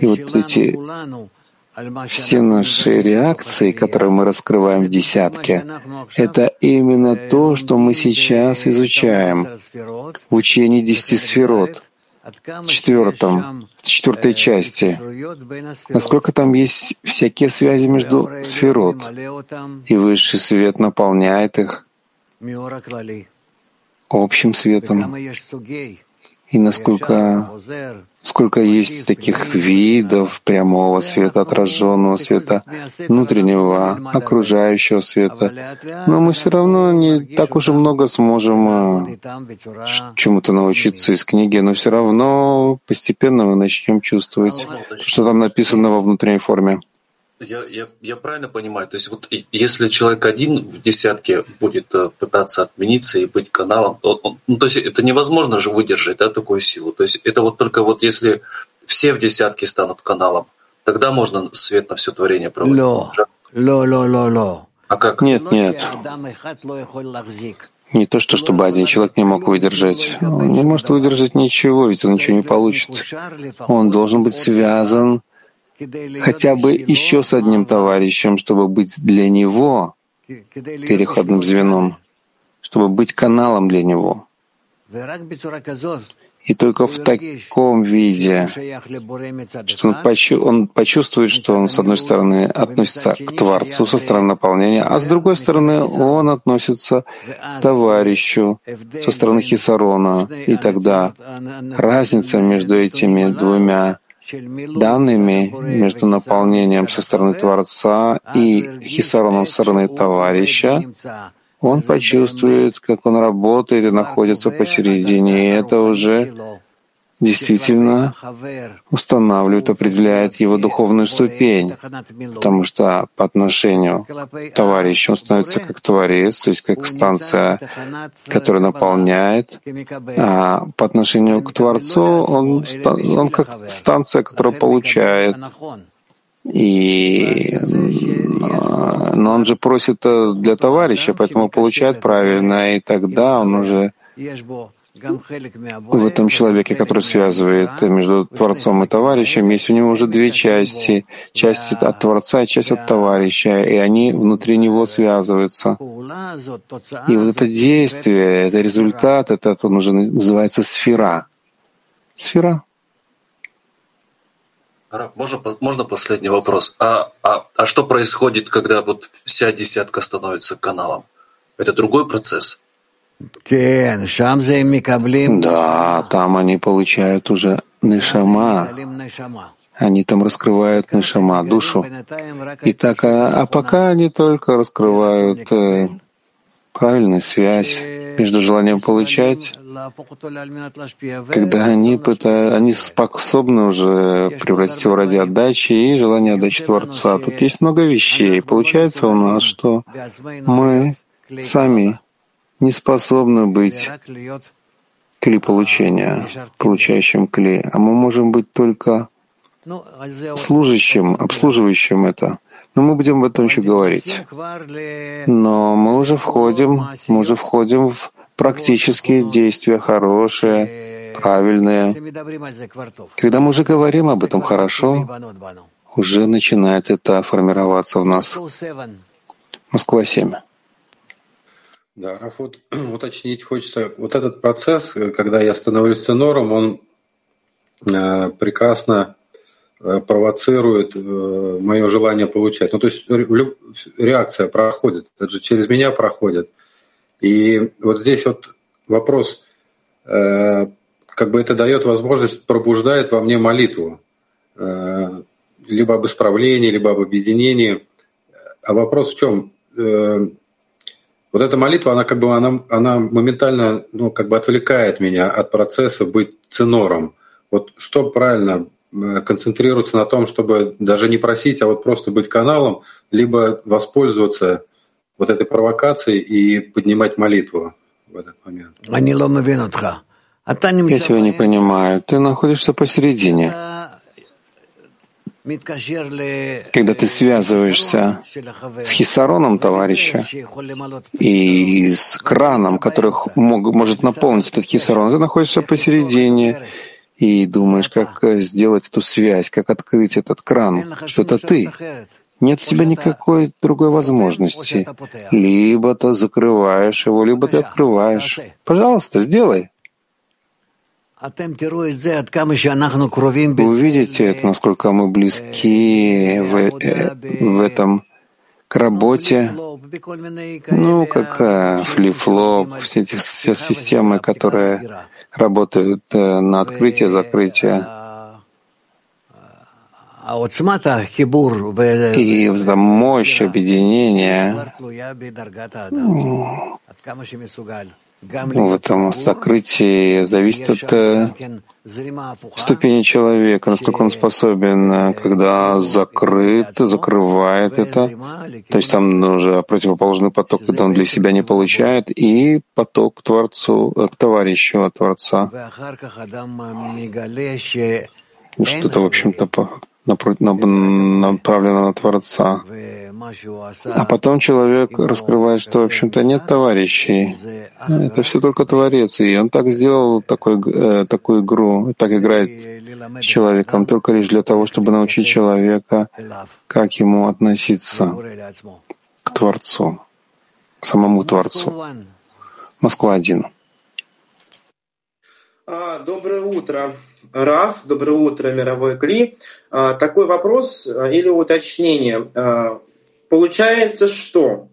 И вот эти все наши реакции, которые мы раскрываем в десятке, это именно то, что мы сейчас изучаем в учении десяти сферот, четвертом, четвертой части. Насколько там есть всякие связи между сферот, и высший свет наполняет их? Общим светом, и насколько сколько есть таких видов прямого света, отраженного света, внутреннего, окружающего света. Но мы все равно не так уж и много сможем э, чему-то научиться из книги, но все равно постепенно мы начнем чувствовать, что там написано во внутренней форме. Я, я, я правильно понимаю? То есть вот если человек один в десятке будет э, пытаться отмениться и быть каналом, то, он, ну, то есть это невозможно же выдержать да, такую силу. То есть это вот только вот если все в десятке станут каналом, тогда можно свет на все творение проводить. Ло, ло, ло, ло, ло. А как? Нет, нет. Не то, что чтобы один человек не мог выдержать. Он не может выдержать ничего, ведь он ничего не получит. Он должен быть связан хотя бы еще с одним товарищем, чтобы быть для него переходным звеном, чтобы быть каналом для него. И только в таком виде, что он, почу он почувствует, что он, с одной стороны, относится к Творцу со стороны наполнения, а с другой стороны, он относится к товарищу со стороны Хисарона. И тогда разница между этими двумя данными между наполнением со стороны Творца и хисароном со стороны товарища, он почувствует, как он работает и находится посередине, и это уже действительно устанавливает, определяет его духовную ступень, потому что по отношению к товарищу он становится как творец, то есть как станция, которая наполняет, а по отношению к Творцу он, он как станция, которая получает. И, но он же просит для товарища, поэтому получает правильно, и тогда он уже в этом человеке, который связывает между Творцом и товарищем, есть у него уже две части. Часть от Творца и часть от товарища, и они внутри него связываются. И вот это действие, это результат, это, он уже называется сфера. Сфера. Можно, можно последний вопрос? А, а, а что происходит, когда вот вся десятка становится каналом? Это другой процесс? Да, там они получают уже нишама. Они там раскрывают нишама, душу. И так, а, а пока они только раскрывают э, правильную связь между желанием получать, когда они, пытаются, они способны уже превратить его ради отдачи и желание отдачи Творца. Тут есть много вещей. Получается у нас, что мы сами не способны быть кли получения, получающим кли, а мы можем быть только служащим, обслуживающим это. Но мы будем об этом еще говорить. Но мы уже входим, мы уже входим в практические действия, хорошие, правильные. Когда мы уже говорим об этом хорошо, уже начинает это формироваться в нас. Москва 7. Да, Рафут, уточнить хочется. Вот этот процесс, когда я становлюсь ценором, он э, прекрасно э, провоцирует э, мое желание получать. Ну, то есть реакция проходит, это же через меня проходит. И вот здесь вот вопрос, как бы это дает возможность, пробуждает во мне молитву, либо об исправлении, либо об объединении. А вопрос в чем? Вот эта молитва, она как бы она, она моментально ну, как бы отвлекает меня от процесса быть ценором. Вот что правильно э, концентрироваться на том, чтобы даже не просить, а вот просто быть каналом, либо воспользоваться вот этой провокацией и поднимать молитву в этот момент. Я тебя не понимаю. Ты находишься посередине. Когда ты связываешься с хисароном товарища и с краном, который мог, может наполнить этот хисарон, ты находишься посередине и думаешь, как э, сделать эту связь, как открыть этот кран, что это ты. Нет у тебя никакой другой возможности. Либо ты закрываешь его, либо ты открываешь. Пожалуйста, сделай. Вы увидите это, насколько мы близки в, э, в этом к работе, ну, как э, flip-flop, все эти все системы, которые работают э, на открытие, закрытие. И эта мощь объединения в этом сокрытии зависит от э, ступени человека, насколько он способен, э, когда закрыт, закрывает это. То есть там уже противоположный поток, когда он для себя не получает, и поток к Творцу, э, к товарищу Творца. Что-то, в общем-то, направлено на Творца. А потом человек раскрывает, что, в общем-то, нет товарищей. Это все только Творец. И он так сделал такой, э, такую игру, так играет с человеком, только лишь для того, чтобы научить человека, как ему относиться к Творцу, к самому Творцу. Москва один. А, доброе утро. Раф, доброе утро, мировой Кли. А, такой вопрос а, или уточнение. А, получается, что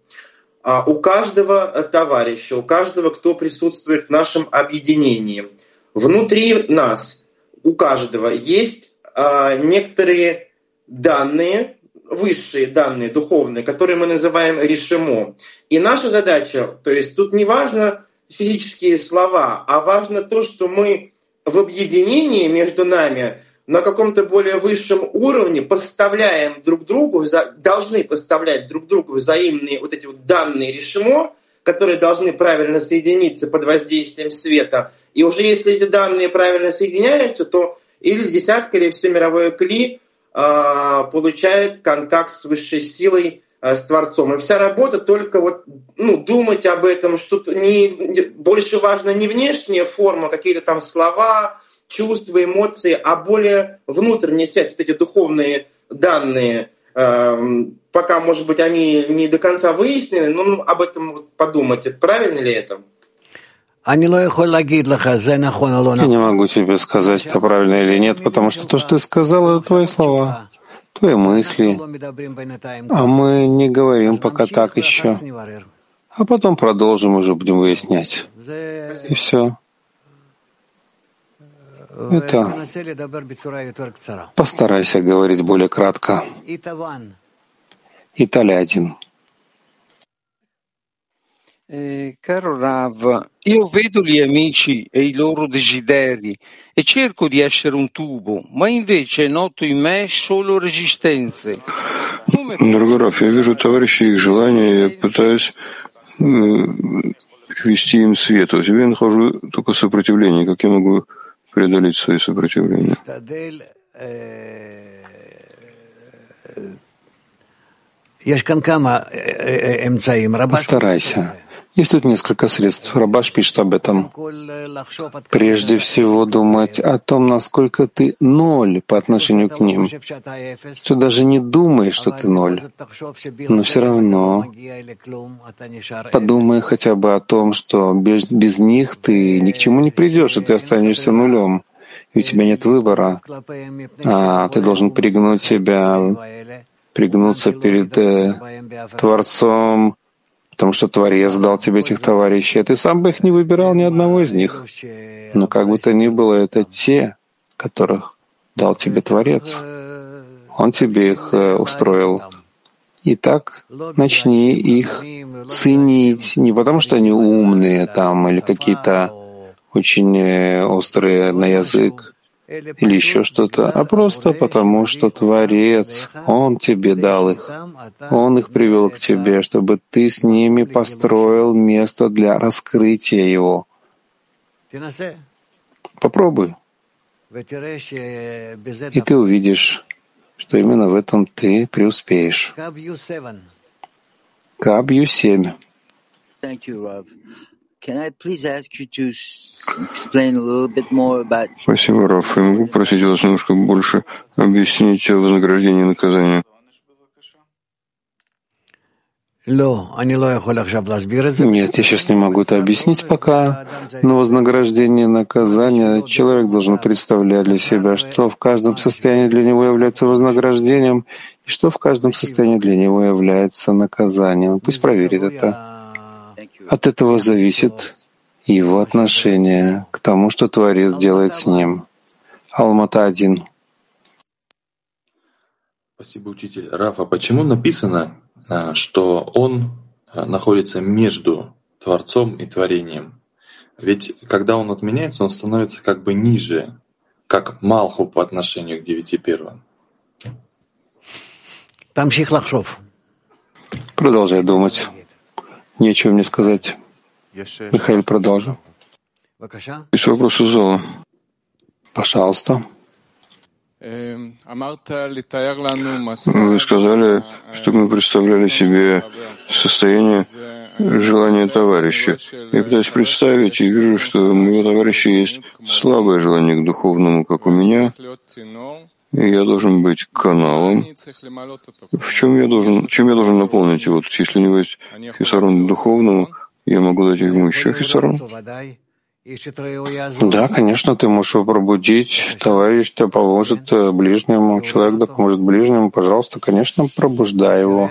у каждого товарища, у каждого, кто присутствует в нашем объединении, внутри нас, у каждого есть некоторые данные, высшие данные духовные, которые мы называем решимо. И наша задача, то есть тут не важно физические слова, а важно то, что мы в объединении между нами на каком-то более высшем уровне поставляем друг другу, должны поставлять друг другу взаимные вот эти вот данные решимо, которые должны правильно соединиться под воздействием света. И уже если эти данные правильно соединяются, то или десятка, или все мировое кли э, получает контакт с высшей силой, с Творцом. И вся работа только вот ну, думать об этом, что не, больше важно не внешняя форма, какие-то там слова, чувства, эмоции, а более внутренняя связь, вот эти духовные данные. Эм, пока, может быть, они не до конца выяснены, но ну, об этом подумать. Правильно ли это? Я не могу тебе сказать, это правильно или нет, потому что то, что ты сказал, это твои слова, твои мысли. А мы не говорим пока так еще а потом продолжим, уже будем выяснять. И все. Это постарайся говорить более кратко. Eh, caro Rav, io vedo gli amici e i loro desideri e cerco di essere un tubo, ma invece noto in me solo resistenze. Дорогой Раф, я вижу товарищей их желания, я пытаюсь вести им свет. У себя я нахожу только сопротивление. Как я могу преодолеть свои сопротивления? Постарайся есть тут несколько средств. Рабаш пишет об этом. Прежде всего думать о том, насколько ты ноль по отношению к ним. Ты даже не думаешь, что ты ноль. Но все равно подумай хотя бы о том, что без, без них ты ни к чему не придешь, и ты останешься нулем. и у тебя нет выбора, а ты должен пригнуть себя, пригнуться перед э, Творцом, потому что Творец дал тебе этих товарищей, а ты сам бы их не выбирал ни одного из них. Но как бы то ни было, это те, которых дал тебе Творец. Он тебе их э, устроил. И так начни их ценить не потому, что они умные там или какие-то очень э, острые на язык или еще что-то, а просто потому, что Творец, Он тебе дал их, Он их привел к тебе, чтобы ты с ними построил место для раскрытия Его. Попробуй. И ты увидишь, что именно в этом ты преуспеешь. Кабью 7. Спасибо, Раф. Я могу просить вас немножко больше объяснить вознаграждение и наказание? Нет, я сейчас не могу это объяснить пока, но вознаграждение и наказание человек должен представлять для себя, что в каждом состоянии для него является вознаграждением и что в каждом состоянии для него является наказанием. Пусть проверит это. От этого зависит его отношение к тому, что Творец делает с ним. Алмата один. Спасибо, учитель. Рафа, почему написано, а, что он а, находится между Творцом и творением. Ведь когда он отменяется, он становится как бы ниже, как Малху по отношению к девяти первым. Продолжай думать. Нечего мне сказать. Михаил, продолжи. Есть вопрос из зала. Пожалуйста. Вы сказали, что мы представляли себе состояние желания товарища. Я пытаюсь представить и вижу, что у моего товарища есть слабое желание к духовному, как у меня, я должен быть каналом. В чем я должен, чем я должен наполнить его? Если у него есть хисарон духовному, я могу дать ему еще хисарон? Да, конечно, ты можешь его пробудить. Товарищ тебе поможет э, ближнему, человек да поможет ближнему. Пожалуйста, конечно, пробуждай его.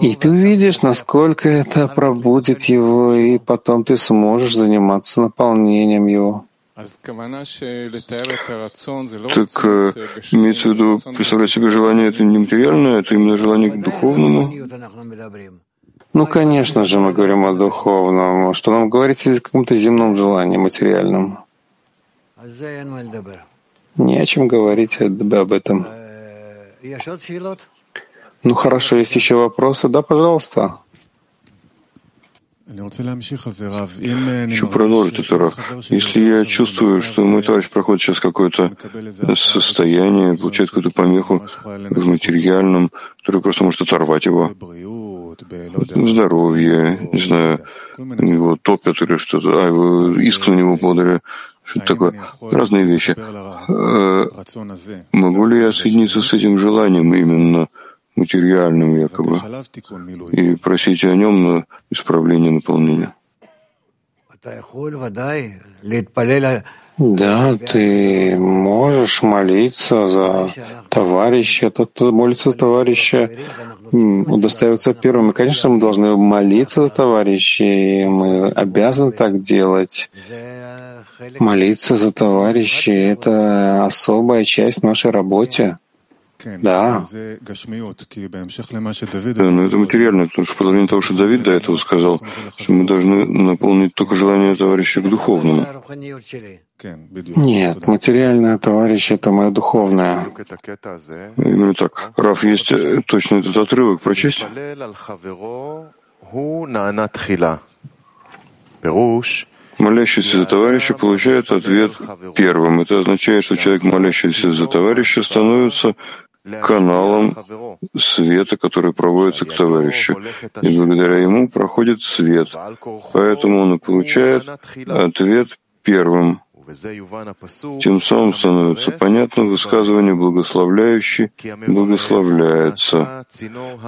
И ты увидишь, насколько это пробудит его, и потом ты сможешь заниматься наполнением его. Так э, имеется в виду, представлять себе желание это не материальное, это именно желание к духовному? Ну, конечно же, мы говорим о духовном. Что нам говорить о каком-то земном желании, материальном? Не о чем говорить об этом. Ну хорошо, есть еще вопросы? Да, пожалуйста. Хочу продолжить это, Раф. Если я чувствую, что мой товарищ проходит сейчас какое-то состояние, получает какую-то помеху в материальном, которое просто может оторвать его, здоровье, не знаю, его топят или что-то, а его иск на него подали, что-то такое, разные вещи. Э, могу ли я соединиться с этим желанием именно материальным якобы, и просить о нем на исправление наполнения. Да, ты можешь молиться за товарища. Тот, кто молится за товарища, удостаивается первым. И, конечно, мы должны молиться за товарищей, мы обязаны так делать. Молиться за товарищей — это особая часть нашей работы. Да. Да, но это материально, потому что продолжение того, что Давид до этого сказал, что мы должны наполнить только желание товарища к духовному. Нет, материальное товарищ — это мое духовное. Именно так. Раф, есть э, точно этот отрывок прочесть? Молящийся за товарища получает ответ первым. Это означает, что человек, молящийся за товарища, становится каналом света, который проводится к товарищу. И благодаря ему проходит свет. Поэтому он и получает ответ первым. Тем самым становится понятно высказывание «благословляющий» благословляется,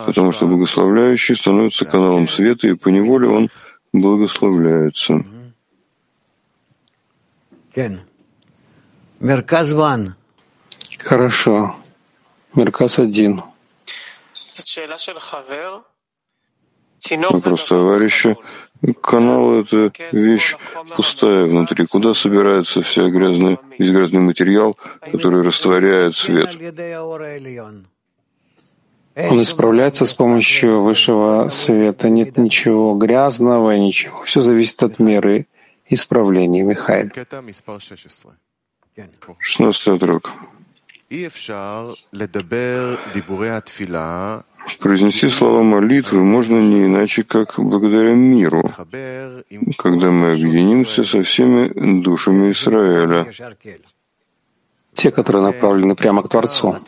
потому что благословляющий становится каналом света, и поневоле он благословляется. Хорошо. Мерказ один. Вопрос товарища. Канал — это вещь пустая внутри. Куда собирается вся грязная, весь грязный материал, который растворяет свет? Он исправляется с помощью высшего света. Нет ничего грязного, ничего. Все зависит от меры исправления, Михаил. Шестнадцатый отрок. Произнести слова молитвы можно не иначе, как благодаря миру, когда мы объединимся со всеми душами Израиля. Те, которые направлены прямо к Творцу.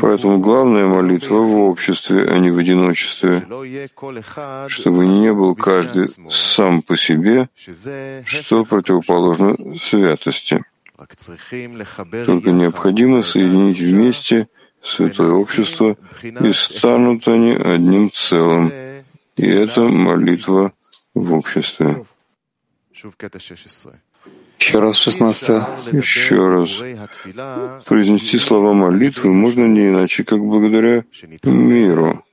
Поэтому главная молитва в обществе, а не в одиночестве, чтобы не был каждый сам по себе, что противоположно святости. Только необходимо соединить вместе святое общество, и станут они одним целым. И это молитва в обществе. Еще раз, 16 Еще раз. Произнести слова молитвы можно не иначе, как благодаря миру,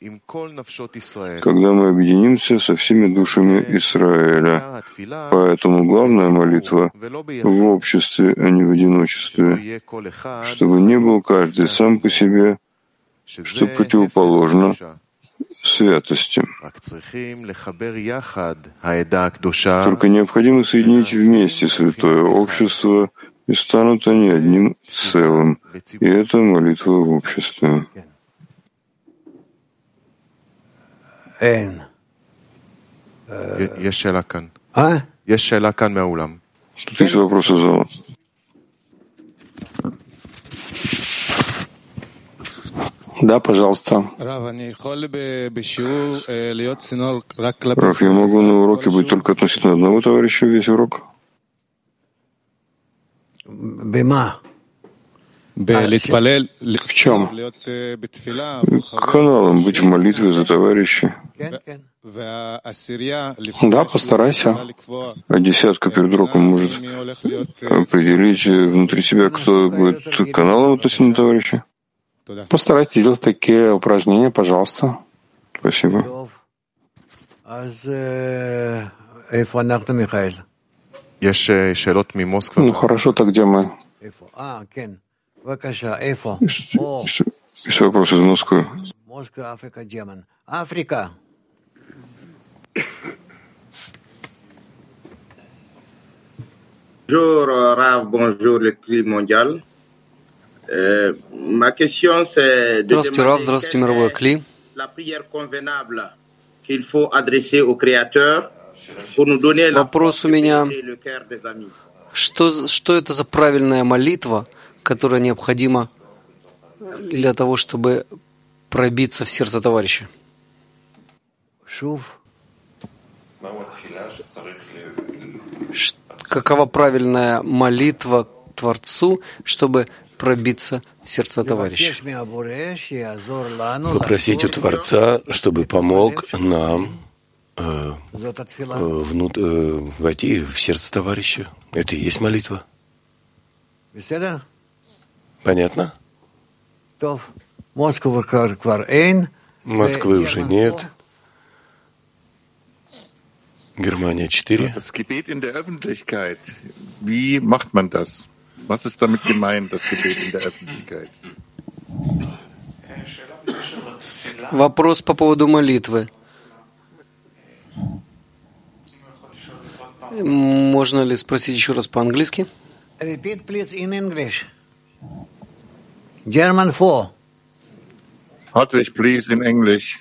когда мы объединимся со всеми душами Израиля. Поэтому главная молитва в обществе, а не в одиночестве, чтобы не был каждый сам по себе, что противоположно святости. Только необходимо соединить вместе святое общество, и станут они одним целым. И это молитва в обществе. Тут есть вопросы зала. Да, пожалуйста. Раф, я могу на уроке быть только относительно одного товарища весь урок? В чем? Каналом быть в молитве за товарища. Да, постарайся. А десятка перед уроком может определить внутри себя, кто будет каналом относительно товарища? Постарайтесь делать такие упражнения, пожалуйста. Спасибо. Ну хорошо, так где мы? Есть вопросы из Москвы? Африка. Bonjour, Rav, bonjour, le clip mondial. Здравствуйте, Рав, здравствуйте, мировой Кли. Вопрос у меня, что, что это за правильная молитва, которая необходима для того, чтобы пробиться в сердце товарища? Какова правильная молитва Творцу, чтобы пробиться в сердца товарища. Попросить у Творца, чтобы помог нам э, внут, э, войти в сердце товарища. Это и есть молитва. Понятно? Москвы уже нет. Германия 4. Wie macht man das? Was ist damit gemeint, das Gebet in der Öffentlichkeit? Вопрос по поводу молитвы. Можно ли спросить еще раз по-английски? Repeat, please, in English. German 4. Hartwig, please, in English.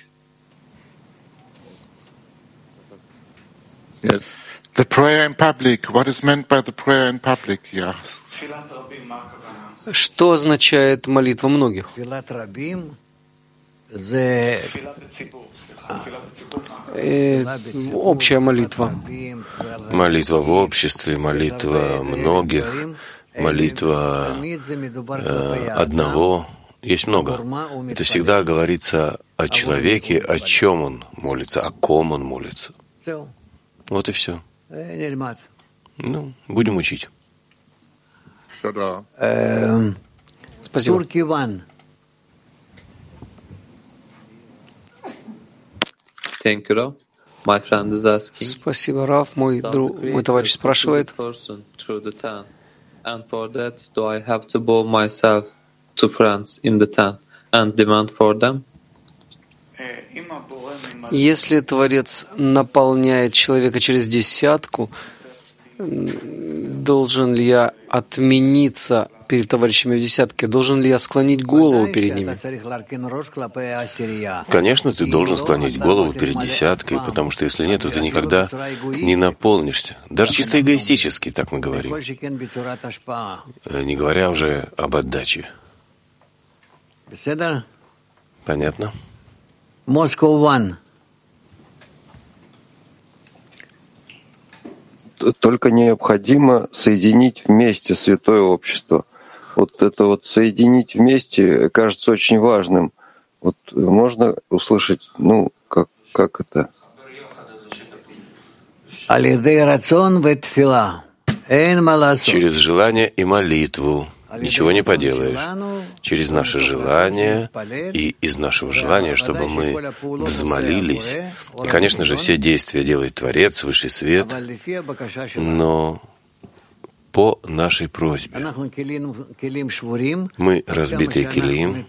Yes. The prayer in public. What is meant by the prayer in public? Yes. Что означает молитва многих? Э, общая молитва. Молитва в обществе, молитва многих, молитва э, одного. Есть много. Это всегда говорится о человеке, о чем он молится, о ком он молится. Вот и все. Ну, будем учить. Спасибо. Thank you, Rav. My friend is asking. Спасибо, Раф. Мой, друг, мой товарищ спрашивает. And for that, do I have to bow myself to friends in the tent and demand for them? Если Творец наполняет человека через десятку, должен ли я отмениться перед товарищами в десятке? Должен ли я склонить голову перед ними? Конечно, ты должен склонить голову перед десяткой, потому что если нет, то ты никогда не наполнишься. Даже чисто эгоистически, так мы говорим. Э, не говоря уже об отдаче. Понятно? Moscow One. Только необходимо соединить вместе святое общество. Вот это вот соединить вместе кажется очень важным. Вот можно услышать, ну, как, как это? Через желание и молитву. Ничего не поделаешь. Через наше желание и из нашего желания, чтобы мы взмолились. И, конечно же, все действия делает Творец, Высший Свет, но по нашей просьбе. Мы разбитые килим,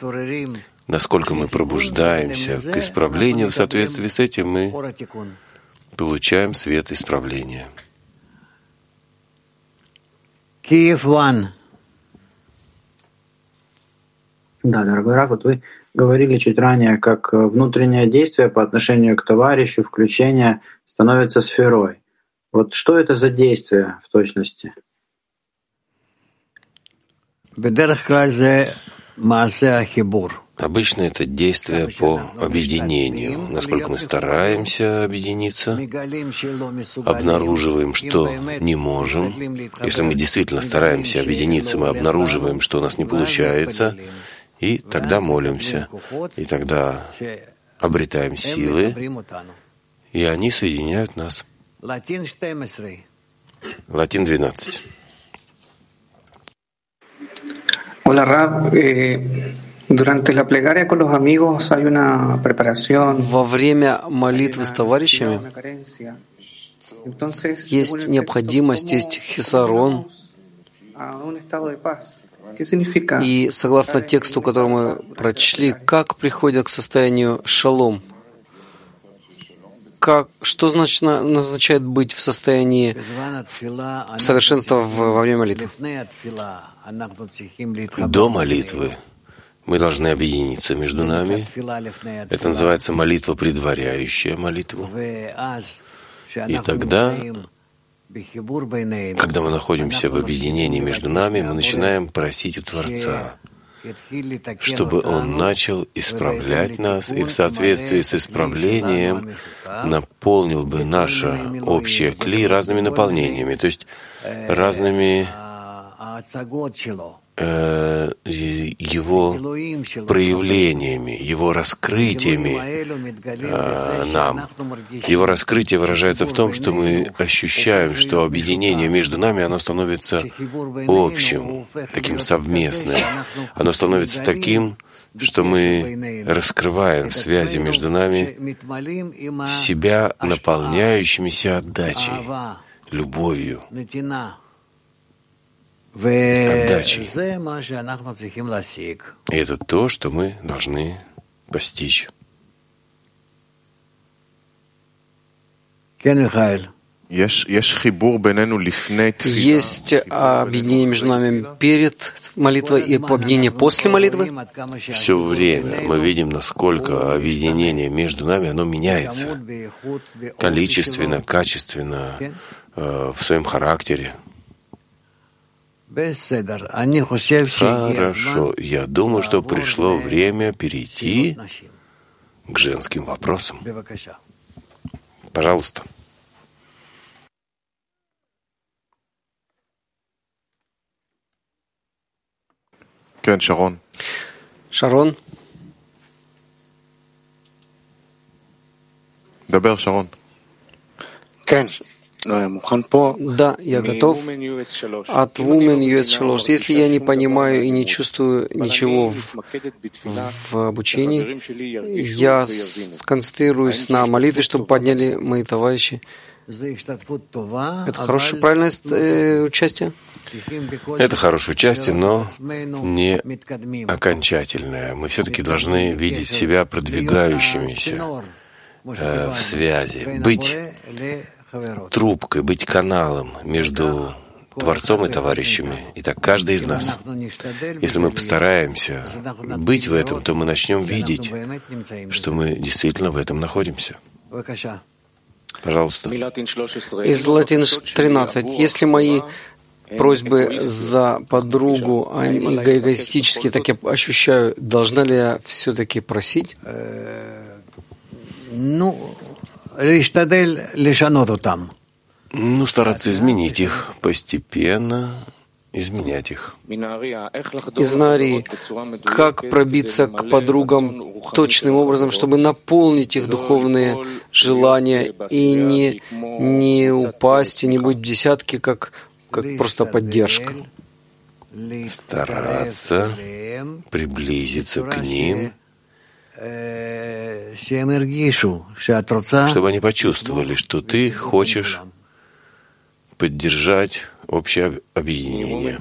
насколько мы пробуждаемся к исправлению, в соответствии с этим мы получаем свет исправления. Киев One. Да, дорогой Раф, вот вы говорили чуть ранее, как внутреннее действие по отношению к товарищу, включение становится сферой. Вот что это за действие в точности? Обычно это действие по объединению. Насколько мы стараемся объединиться, обнаруживаем, что не можем. Если мы действительно стараемся объединиться, мы обнаруживаем, что у нас не получается, и тогда молимся, и тогда обретаем силы, и они соединяют нас. Латин 12. Hola Rab, eh, durante la plegaria con los amigos hay una preparación. Во время молитвы с товарищами есть необходимость, есть хисарон. И согласно тексту, который мы прочли, как приходят к состоянию шалом? Как, что значит, назначает быть в состоянии совершенства во время молитвы? До молитвы мы должны объединиться между нами. Это называется молитва, предваряющая молитву. И тогда когда мы находимся в объединении между нами, мы начинаем просить у Творца, чтобы Он начал исправлять нас и в соответствии с исправлением наполнил бы наше общее кли разными наполнениями, то есть разными его проявлениями, его раскрытиями э, нам. Его раскрытие выражается в том, что мы ощущаем, что объединение между нами, оно становится общим, таким совместным. Оно становится таким, что мы раскрываем связи между нами себя наполняющимися отдачей, любовью, отдачей. И это то, что мы должны постичь. Есть объединение между нами перед молитвой и объединение после молитвы? Все время мы видим, насколько объединение между нами, оно меняется. Количественно, качественно, э, в своем характере. Хорошо, я думаю, что пришло время перейти к женским вопросам. Пожалуйста. Кен Шарон. Шарон. Дабер Шарон. Кен, да, я готов. От Women US3. Если я не понимаю и не чувствую ничего в, в обучении, я сконцентрируюсь на молитве, чтобы подняли мои товарищи. Это хорошее, правильное э, участие? Это хорошее участие, но не окончательное. Мы все-таки должны видеть себя продвигающимися э, в связи, быть трубкой, быть каналом между Творцом и товарищами. И так каждый из нас. Если мы постараемся быть в этом, то мы начнем видеть, что мы действительно в этом находимся. Пожалуйста. Из Латин 13. Если мои просьбы за подругу, они эгоистически так я ощущаю, должна ли я все-таки просить? Ну, ну, стараться изменить их постепенно, изменять их. Из Нарии, как пробиться к подругам точным образом, чтобы наполнить их духовные желания и не, не упасть, и не быть в десятке, как, как просто поддержка. Стараться приблизиться к ним, чтобы они почувствовали, что ты хочешь поддержать общее объединение.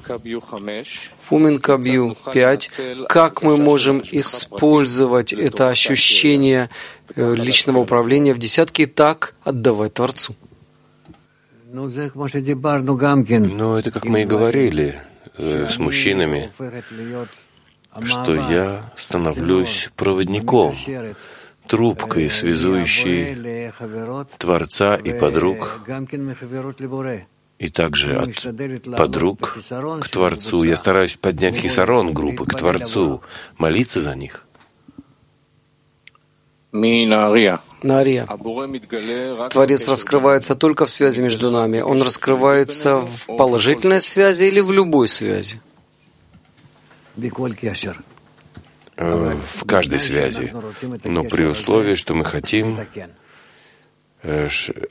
Фумен Кабью 5. Как мы можем использовать это ощущение э, личного управления в десятке и так отдавать Творцу? Ну, это как мы и говорили э, с мужчинами, что я становлюсь проводником, трубкой, связующей Творца и подруг, и также от подруг к Творцу. Я стараюсь поднять хисарон группы к Творцу, молиться за них. Нария. Творец раскрывается только в связи между нами. Он раскрывается в положительной связи или в любой связи? Э, в каждой связи, но при условии, что мы хотим э,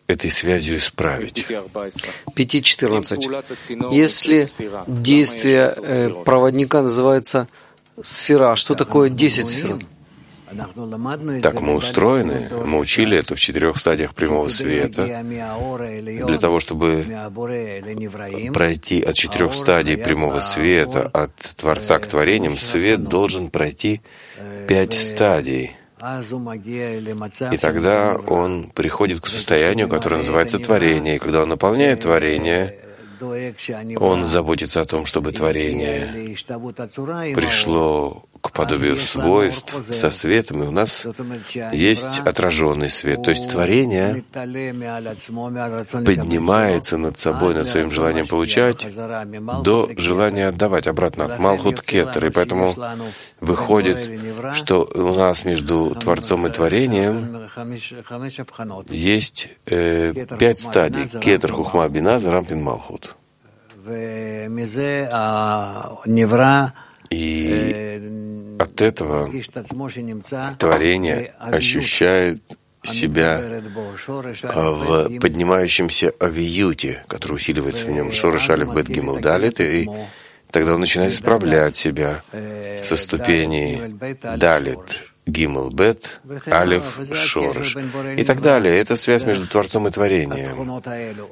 этой связью исправить. 5.14. Если действие э, проводника называется сфера, что такое 10 сфер? Так мы устроены. Мы учили это в четырех стадиях прямого света. Для того, чтобы пройти от четырех стадий прямого света, от Творца к творениям, свет должен пройти пять стадий. И тогда он приходит к состоянию, которое называется творение. И когда он наполняет творение, он заботится о том, чтобы творение пришло к подобию свойств со светом, и у нас есть отраженный свет. То есть творение поднимается над собой, над своим желанием получать, до желания отдавать обратно от Малхут Кетер. И поэтому выходит, что у нас между Творцом и творением есть э, пять стадий. Кетер, Хухма, Бина, Зарампин, Малхут. И от этого творение ощущает себя в поднимающемся авиюте, который усиливается в нем. Шорош Алиф Бет Гимл Далит, и тогда он начинает исправлять себя со ступеней Далит, Гимл Бет, Алиф, Шорош и так далее. Это связь между Творцом и Творением.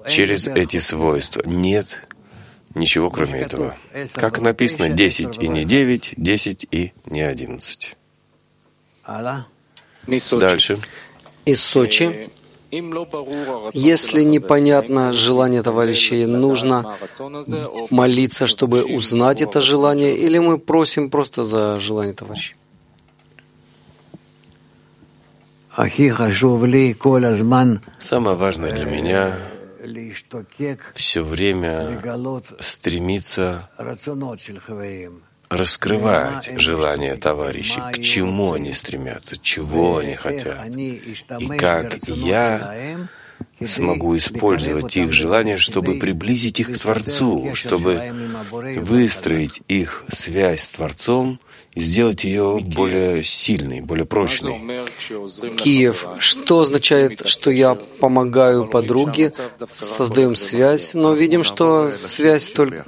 Через эти свойства. Нет Ничего кроме этого. Как написано, 10 и не 9, 10 и не 11. Дальше. Из Сочи. Если непонятно желание товарищей, нужно молиться, чтобы узнать это желание, или мы просим просто за желание товарищей? Самое важное для меня все время стремиться раскрывать желания товарищей, к чему они стремятся, чего они хотят, и как я смогу использовать их желания, чтобы приблизить их к Творцу, чтобы выстроить их связь с Творцом и сделать ее более сильной, более прочной. Киев. Что означает, что я помогаю подруге, создаем связь, но видим, что связь только...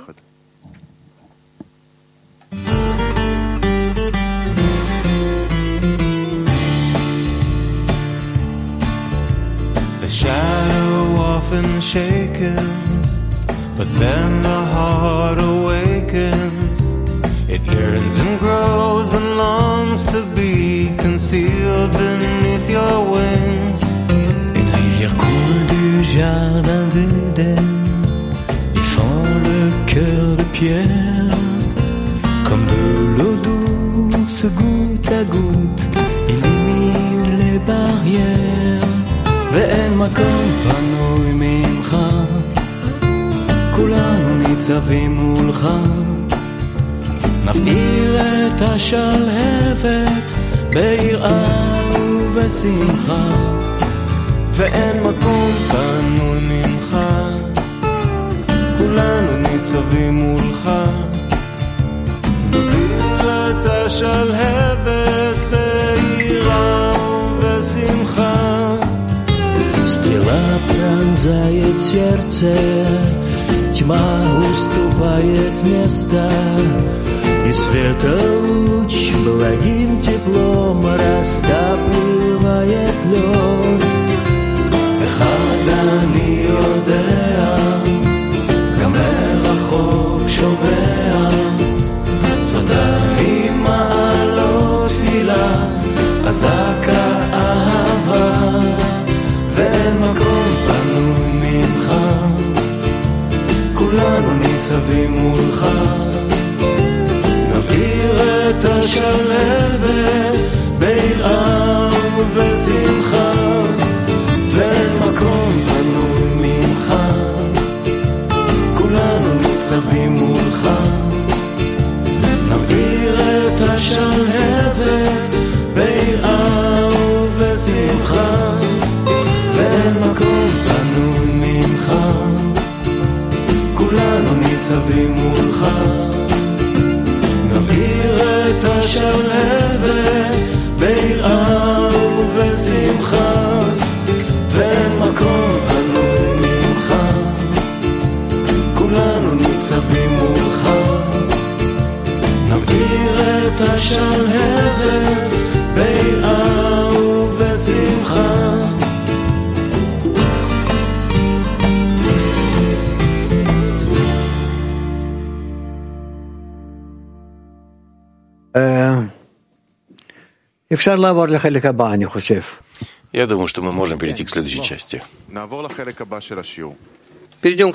shadow often shakens, but then the heart awakens. It yearns and grows and longs to be concealed beneath your wings. Une rivière coule du jardin d'Éden et fend le cœur de pierre comme de l'eau douce goutte à goutte illumine les barrières. ואין מקום פנוי ממך, כולנו ניצבים מולך. נפעיל את השלהבת ביראה ובשמחה, ואין מקום פנוי ממך, כולנו ניצבים מולך. נפעיל את השלהבת ביראה ובשמחה. Стрела пронзает сердце, тьма уступает место, и света луч благим теплом растапливает лед. אחד אני יודע, גם מרחוק שומע, צפתיים מעלות תפילה, אזעקה אהבה. ואין מקום פנוי ממך, כולנו ניצבים מולך. את השלבת ביראה ובשמחה, ואין מקום פנוי ממך, כולנו ניצבים מולך. נבעיר את השלהבת ביראה ובשמחה. ואין מקום פנוי ממך, כולנו ניצבים מולך. השלהבת ביראה ובשמחה, ואין מקום ממך, כולנו ניצבים מולך. נבעיר את השלהבת Я думаю, что мы можем перейти к следующей части. Перейдем к